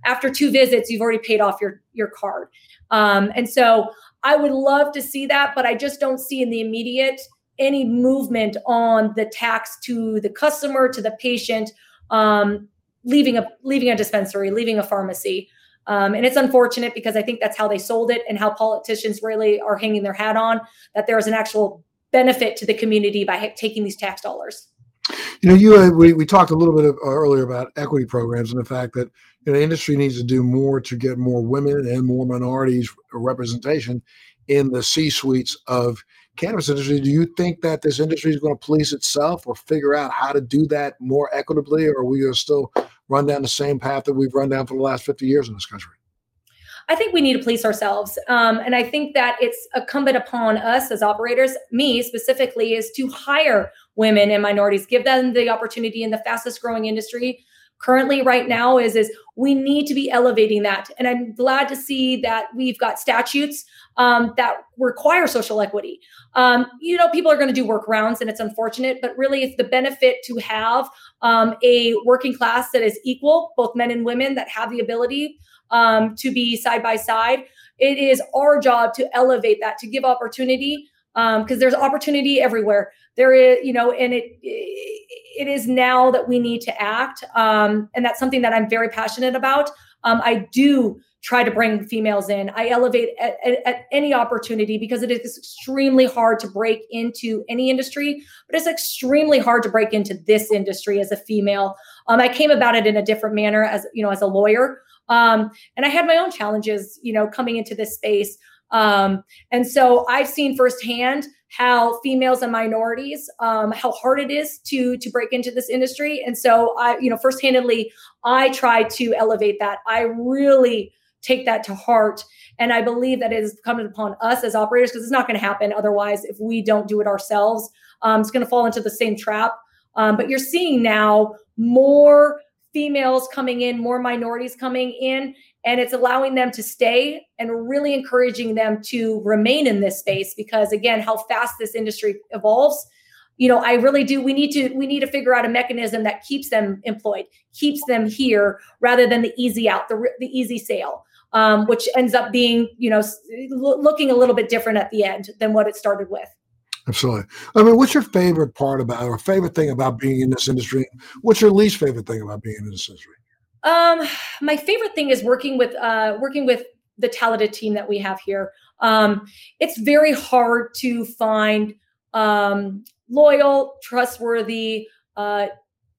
Speaker 2: after two visits, you've already paid off your your card. Um, and so I would love to see that, but I just don't see in the immediate any movement on the tax to the customer, to the patient, um, leaving a leaving a dispensary, leaving a pharmacy. Um, and it's unfortunate because I think that's how they sold it and how politicians really are hanging their hat on that there is an actual benefit to the community by taking these tax dollars.
Speaker 1: You know, you uh, we, we talked a little bit of, uh, earlier about equity programs and the fact that you know, the industry needs to do more to get more women and more minorities representation in the C suites of cannabis industry. Do you think that this industry is going to police itself or figure out how to do that more equitably, or are we going to still run down the same path that we've run down for the last 50 years in this country?
Speaker 2: I think we need to police ourselves. Um, and I think that it's incumbent upon us as operators, me specifically, is to hire women and minorities, give them the opportunity in the fastest growing industry, currently right now is is we need to be elevating that. And i'm glad to see that we've got statutes um, that require social equity. Um, you know people are going to do workarounds and it's unfortunate but really it's the benefit to have um, a working class that is equal both men and women that have the ability um, to be side by side. It is our job to elevate that to give opportunity because um, there's opportunity everywhere there is you know and it it is now that we need to act um, and that's something that i'm very passionate about. Um, i do try to bring females in. I elevate at, at, at, any opportunity because it is extremely hard to break into any industry but it's extremely hard to break into this industry as a female. Um, i came about it in a different manner as you know as a lawyer. Um, and i had my own challenges you know coming into this space. Um, and so I've seen firsthand how females and minorities, um, how hard it is to to break into this industry. And so I, you know, firsthandedly, I try to elevate that. I really take that to heart. And I believe that it is incumbent upon us as operators, because it's not going to happen otherwise if we don't do it ourselves. Um, it's going to fall into the same trap. Um, but you're seeing now more females coming in, more minorities coming in, and it's allowing them to stay and really encouraging them to remain in this space because again, how fast this industry evolves. You know, I really do. We need to we need to figure out a mechanism that keeps them employed, keeps them here, rather than the easy out, the the easy sale, um, which ends up being you know looking a little bit different at the end than what it started with.
Speaker 1: Absolutely. I mean, what's your favorite part about, or favorite thing about being in this industry? What's your least favorite thing about being in this industry?
Speaker 2: Um, my favorite thing is working with uh, working with the talented team that we have here. Um, it's very hard to find um, loyal, trustworthy, uh,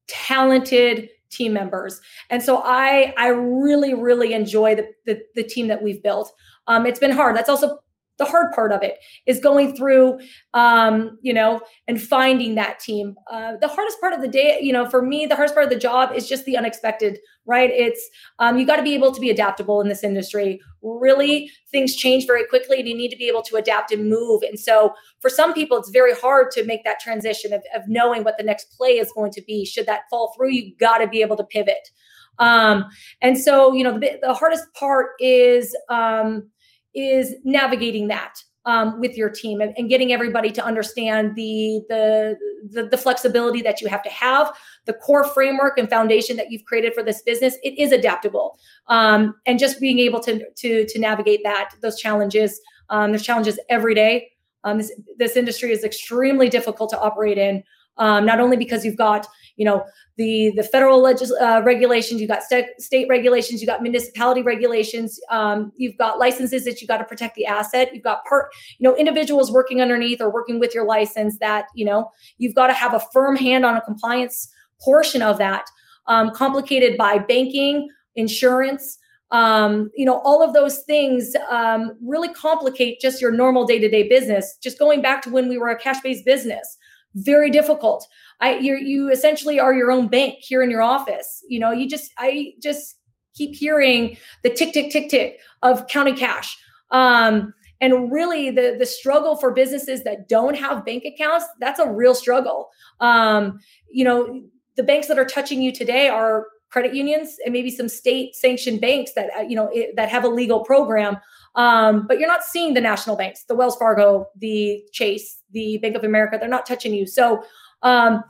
Speaker 2: talented team members, and so I I really really enjoy the the, the team that we've built. Um, it's been hard. That's also the hard part of it is going through um, you know and finding that team. Uh, the hardest part of the day you know for me the hardest part of the job is just the unexpected right? It's um, you got to be able to be adaptable in this industry. Really things change very quickly and you need to be able to adapt and move. And so for some people it's very hard to make that transition of, of knowing what the next play is going to be. Should that fall through you got to be able to pivot. Um, and so you know the, the hardest part is um, is navigating that um, with your team and, and, getting everybody to understand the, the, the the flexibility that you have to have, the core framework and foundation that you've created for this business. It is adaptable, um, and just being able to to to navigate that those challenges. Um, there's challenges every day. Um, this this industry is extremely difficult to operate in. Um, not only because you've got you know the the federal legis- uh, regulations, you've got st- state regulations, you've got municipality regulations, um, you've got licenses that you've got to protect the asset, you've got part you know individuals working underneath or working with your license that you know you've got to have a firm hand on a compliance portion of that, um, complicated by banking, insurance. Um, you know, all of those things um, really complicate just your normal day to day business. Just going back to when we were a cash based business, very difficult. I you you essentially are your own bank here in your office. You know, you just I just keep hearing the tick tick tick tick of counting cash. Um, and really the the struggle for businesses that don't have bank accounts, that's a real struggle. Um, you know, the banks that are touching you today are credit unions and maybe some state sanctioned banks that uh, you know it, that have a legal program um, but you're not seeing the national banks the wells fargo the chase the bank of america they're not touching you so um,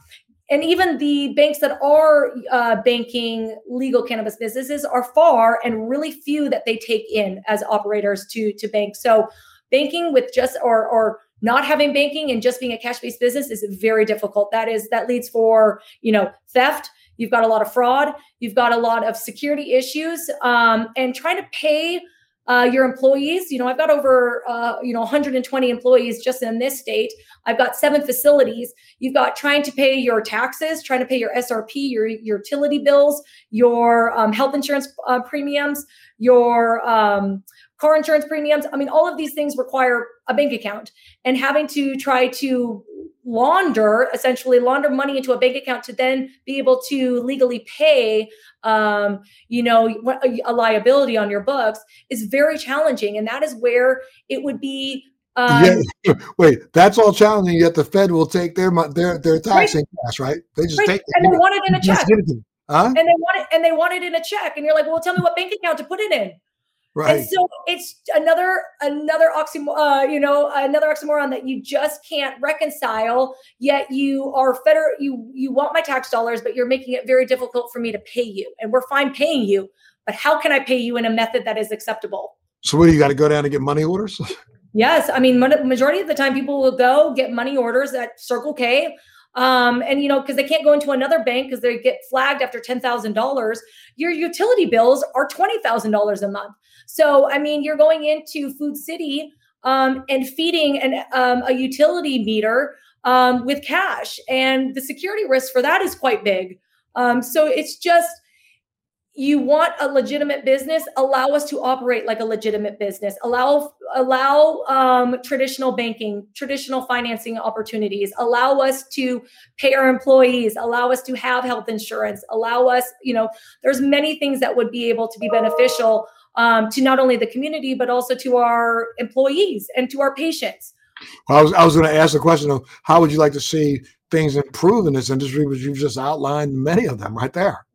Speaker 2: and even the banks that are uh, banking legal cannabis businesses are far and really few that they take in as operators to to bank. So banking with just or or not having banking and just being a cash based business is very difficult. That is that leads for you know theft. You've got a lot of fraud. You've got a lot of security issues, um, and trying to pay uh, your employees. You know, I've got over uh, you know 120 employees just in this state. I've got seven facilities. You've got trying to pay your taxes, trying to pay your SRP, your, your utility bills, your um, health insurance uh, premiums, your um, car insurance premiums. I mean, all of these things require a bank account, and having to try to launder essentially launder money into a bank account to then be able to legally pay um, you know a liability on your books is very challenging and that is where it would be um,
Speaker 1: yeah, wait, that's all challenging. Yet the Fed will take their their their taxing right. cash, right? They just right. take
Speaker 2: and they want it in a check.
Speaker 1: Huh?
Speaker 2: And they want it, and they want it in a check, and you're like, well, tell me what bank account to put it in.
Speaker 1: Right.
Speaker 2: And so it's another another oxymoron, uh, you know, another oxymoron that you just can't reconcile. Yet you are federal. You you want my tax dollars, but you're making it very difficult for me to pay you. And we're fine paying you, but how can I pay you in a method that is acceptable?
Speaker 1: So what do you got to go down and get money orders?
Speaker 2: Yes, I mean, majority of the time, people will go get money orders at Circle K, um, and you know, because they can't go into another bank because they get flagged after ten thousand dollars. Your utility bills are twenty thousand dollars a month. So, I mean, you're going into Food City um, and feeding an, um, a utility meter um, with cash, and the security risk for that is quite big. Um, so it's just you want a legitimate business allow us to operate like a legitimate business. Allow allow um, traditional banking traditional financing opportunities. Allow us to pay our employees. Allow us to have health insurance. Allow us you know there's many things that would be able to be beneficial um, to not only the community but also to our employees and to our patients
Speaker 1: well, i was, I was going to ask the question of how would you like to see things improve in this industry but you've just outlined many of them right there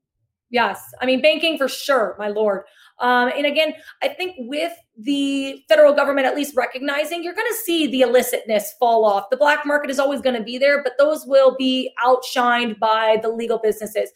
Speaker 2: Yes. I mean, banking for sure, my lord. Um, and again, I think with the federal government at least recognizing, you're going to see the illicitness fall off. The black market is always going to be there, but those will be outshined by the legal businesses.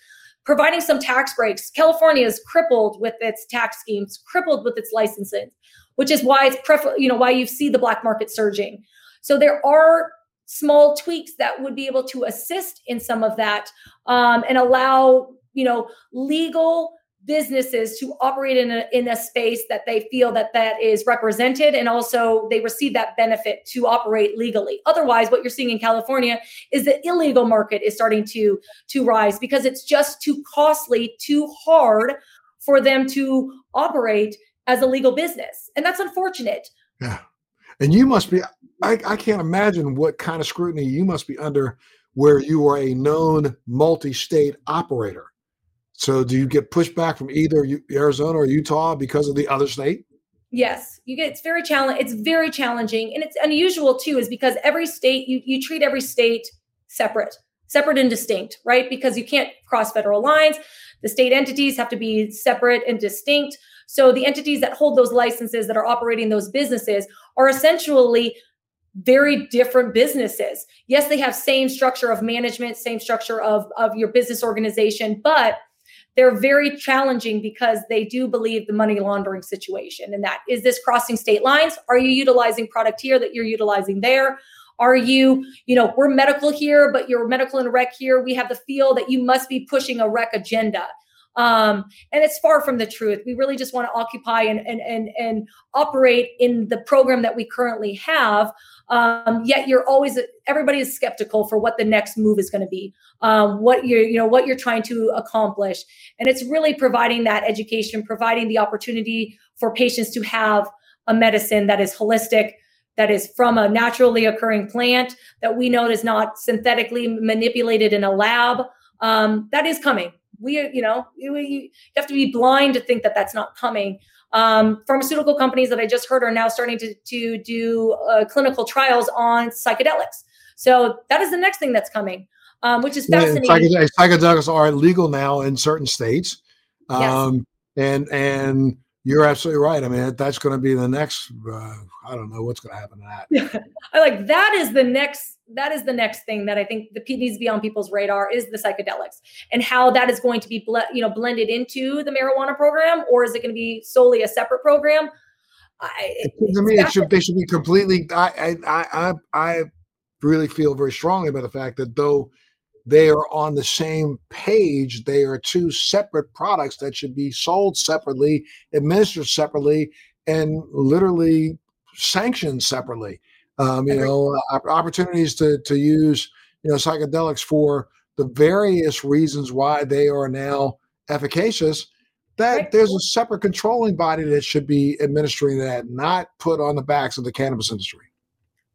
Speaker 2: Providing some tax breaks. California is crippled with its tax schemes, crippled with its licensing, which is why it's prefer- you know why you see the black market surging. So there are small tweaks that would be able to assist in some of that um, and allow you know legal businesses to operate in a in a space that they feel that that is represented and also they receive that benefit to operate legally. Otherwise what you're seeing in california is the illegal market is starting to to rise because it's just too costly too hard for them to operate as a legal business. And that's unfortunate.
Speaker 1: Yeah. And you must be I, I can't imagine what kind of scrutiny you must be under where you are a known multi-state operator so do you get pushback from either Arizona or Utah because of the other state?
Speaker 2: Yes, you get it's very challenging. It's very challenging, and it's unusual too, is because every state you you treat every state separate, separate and distinct, right? Because you can't cross federal lines. The state entities have to be separate and distinct. So the entities that hold those licenses that are operating those businesses are essentially very different businesses. Yes, they have same structure of management, same structure of of your business organization, but they're very challenging because they do believe the money laundering situation. And that is this crossing state lines? Are you utilizing product here that you're utilizing there? Are you you know we're medical here but you're medical and rec here. We have the feel that you must be pushing a rec agenda. Um, and it's far from the truth. We really just want to occupy and and and, and operate in the program that we currently have um, yet you're always everybody is skeptical for what the next move is going to be um, what you're you know what you're trying to accomplish. And it's really providing that education providing the opportunity for patients to have a medicine that is holistic that is from a naturally occurring plant that we know is not synthetically manipulated in a lab. Um, that is coming. We you know you, you have to be blind to think that that's not coming um, pharmaceutical companies that I just heard are now starting to, to do uh, clinical trials on psychedelics. So that is the next thing that's coming, um, which is fascinating.
Speaker 1: Yeah, psychedelics are legal now in certain states. Um, yes. And and you're absolutely right. I mean, that's going to be the next. Uh, I don't know what's going to happen to
Speaker 2: that. I like that is the next. That is the next thing that I think the needs to be on people's radar is the psychedelics and how that is going to be ble- you know blended into the marijuana program, or is it going to be solely a separate program?
Speaker 1: I, it, to me, it should they should be completely. I I I I really feel very strongly about the fact that though they are on the same page. They are two separate products that should be sold separately, administered separately, and literally sanctioned separately. Um, you know, opportunities to to use you know psychedelics for the various reasons why they are now efficacious. That there's a separate controlling body that should be administering that, not put on the backs of the cannabis industry.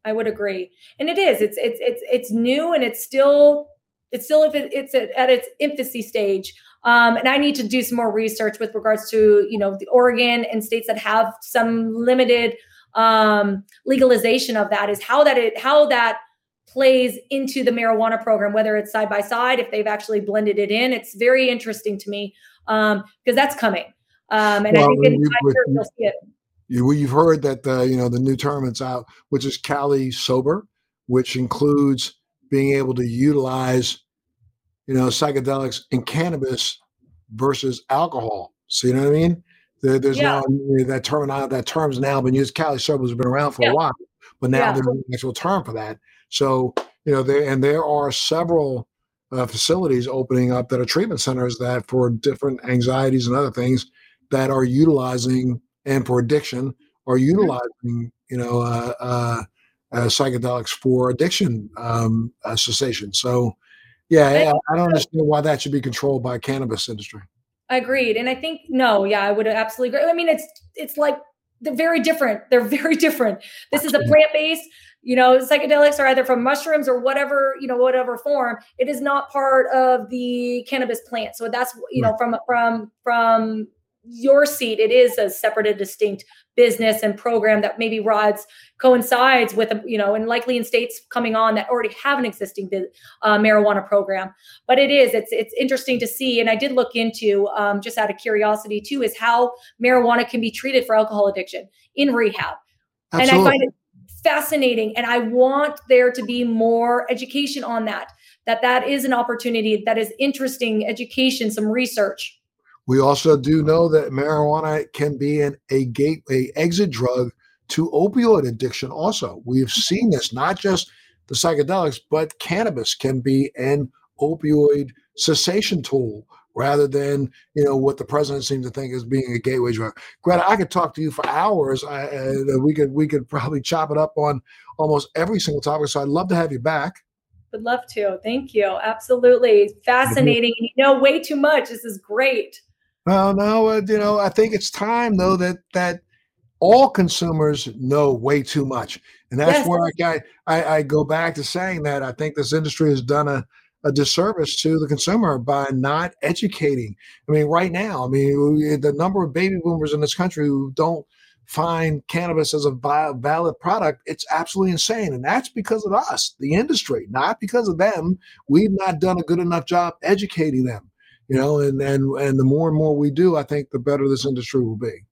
Speaker 2: I would agree, and it is. It's it's it's it's new, and it's still it's still if it's at its infancy stage. Um, and I need to do some more research with regards to you know the Oregon and states that have some limited um, legalization of that is how that it how that plays into the marijuana program, whether it's side by side, if they've actually blended it in. It's very interesting to me because um, that's coming. Um, and well, I think in years you'll see it.
Speaker 1: You, you've heard that uh, you know the new term that's out, which is Cali sober, which includes being able to utilize you know psychedelics and cannabis versus alcohol. So you know what I mean? There, there's yeah. now that term that term's now been used. Cali sober has been around for yeah. a while, but now yeah. there's an actual term for that. So you know, there and there are several uh, facilities opening up that are treatment centers that for different anxieties and other things that are utilizing and for addiction are mm-hmm. utilizing you know uh, uh, uh, psychedelics for addiction um, uh, cessation. So yeah, I, I don't understand why that should be controlled by cannabis industry.
Speaker 2: I agreed, and I think no, yeah, I would absolutely agree. I mean, it's it's like they're very different. They're very different. This is a plant based you know psychedelics are either from mushrooms or whatever you know whatever form it is not part of the cannabis plant so that's you know from from from your seat it is a separate and distinct business and program that maybe rods coincides with you know and likely in states coming on that already have an existing uh, marijuana program but it is it's it's interesting to see and i did look into um, just out of curiosity too is how marijuana can be treated for alcohol addiction in rehab Absolutely. and i find it fascinating and i want there to be more education on that that that is an opportunity that is interesting education some research
Speaker 1: we also do know that marijuana can be an, a gateway exit drug to opioid addiction also we've seen this not just the psychedelics but cannabis can be an opioid cessation tool rather than you know what the president seems to think is being a gateway drug. Greta, I could talk to you for hours. I, uh, we could we could probably chop it up on almost every single topic. So I'd love to have you back.
Speaker 2: Would love to. Thank you. Absolutely fascinating. You know way too much. This is great.
Speaker 1: Well, no, uh, you know I think it's time though that that all consumers know way too much, and that's yes. where I, I I go back to saying that I think this industry has done a a disservice to the consumer by not educating. I mean, right now, I mean, the number of baby boomers in this country who don't find cannabis as a valid product, it's absolutely insane. And that's because of us, the industry, not because of them. We've not done a good enough job educating them, you know, and, and, and the more and more we do, I think the better this industry will be.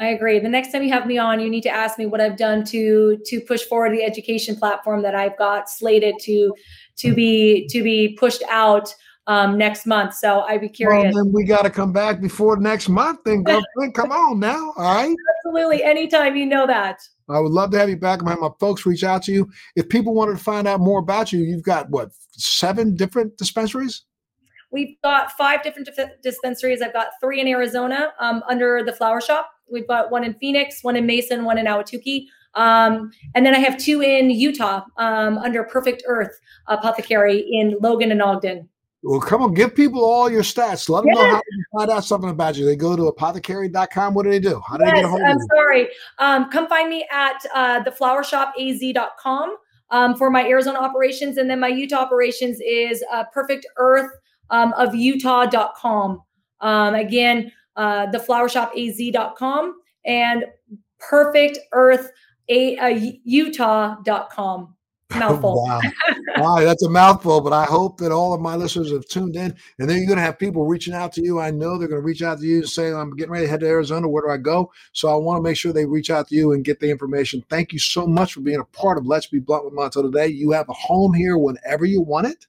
Speaker 2: I agree. The next time you have me on, you need to ask me what I've done to to push forward the education platform that I've got slated to to be to be pushed out um, next month. So I'd be curious.
Speaker 1: Well, then we got to come back before next month. Then go, come on now. All right.
Speaker 2: Absolutely. Anytime you know that.
Speaker 1: I would love to have you back. I'm have my folks reach out to you. If people wanted to find out more about you, you've got what seven different dispensaries.
Speaker 2: We've got five different dispensaries. I've got three in Arizona um, under the Flower Shop. We've got one in Phoenix, one in Mesa, one in Ahwatukee. Um, and then I have two in Utah um, under Perfect Earth Apothecary in Logan and Ogden.
Speaker 1: Well, come on, give people all your stats. Let them yeah. know how to find out something about you. They go to apothecary.com. What do they do? How do yes, they get a hold
Speaker 2: I'm sorry. Um, come find me at uh, theflowershopaz.com um, for my Arizona operations. And then my Utah operations is uh, Perfect Earth um, of Utah.com. Um, again, uh, theflowershopaz.com and perfect earth a, uh, utah.com mouthful.
Speaker 1: Wow. wow that's a mouthful but i hope that all of my listeners have tuned in. And then you're going to have people reaching out to you. I know they're going to reach out to you and say i'm getting ready to head to arizona. Where do i go? So i want to make sure they reach out to you and get the information. Thank you so much for being a part of let's be blunt with montel today. You have a home here whenever you want it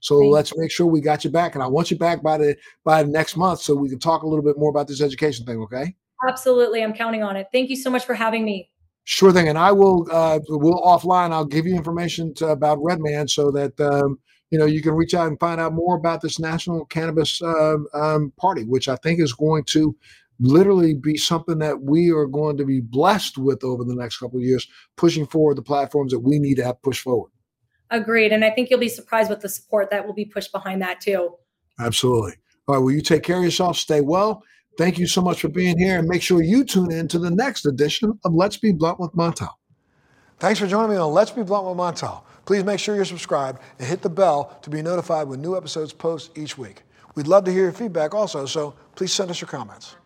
Speaker 1: so Thank let's make sure we got you back, and I want you back by the by next month so we can talk a little bit more about this education thing. Okay?
Speaker 2: Absolutely, I'm counting on it. Thank you so much for having me.
Speaker 1: Sure thing, and I will uh, will offline. I'll give you information to, about Redman so that um, you know you can reach out and find out more about this National Cannabis uh, um, Party, which I think is going to literally be something that we are going to be blessed with over the next couple of years, pushing forward the platforms that we need to have pushed forward.
Speaker 2: Agreed. And I think you'll be surprised with the support that will be pushed behind that too.
Speaker 1: Absolutely. All right. Well, you take care of yourself. Stay well. Thank you so much for being here. And make sure you tune in to the next edition of Let's Be Blunt with Montel. Thanks for joining me on Let's Be Blunt with Montel. Please make sure you're subscribed and hit the bell to be notified when new episodes post each week. We'd love to hear your feedback also, so please send us your comments.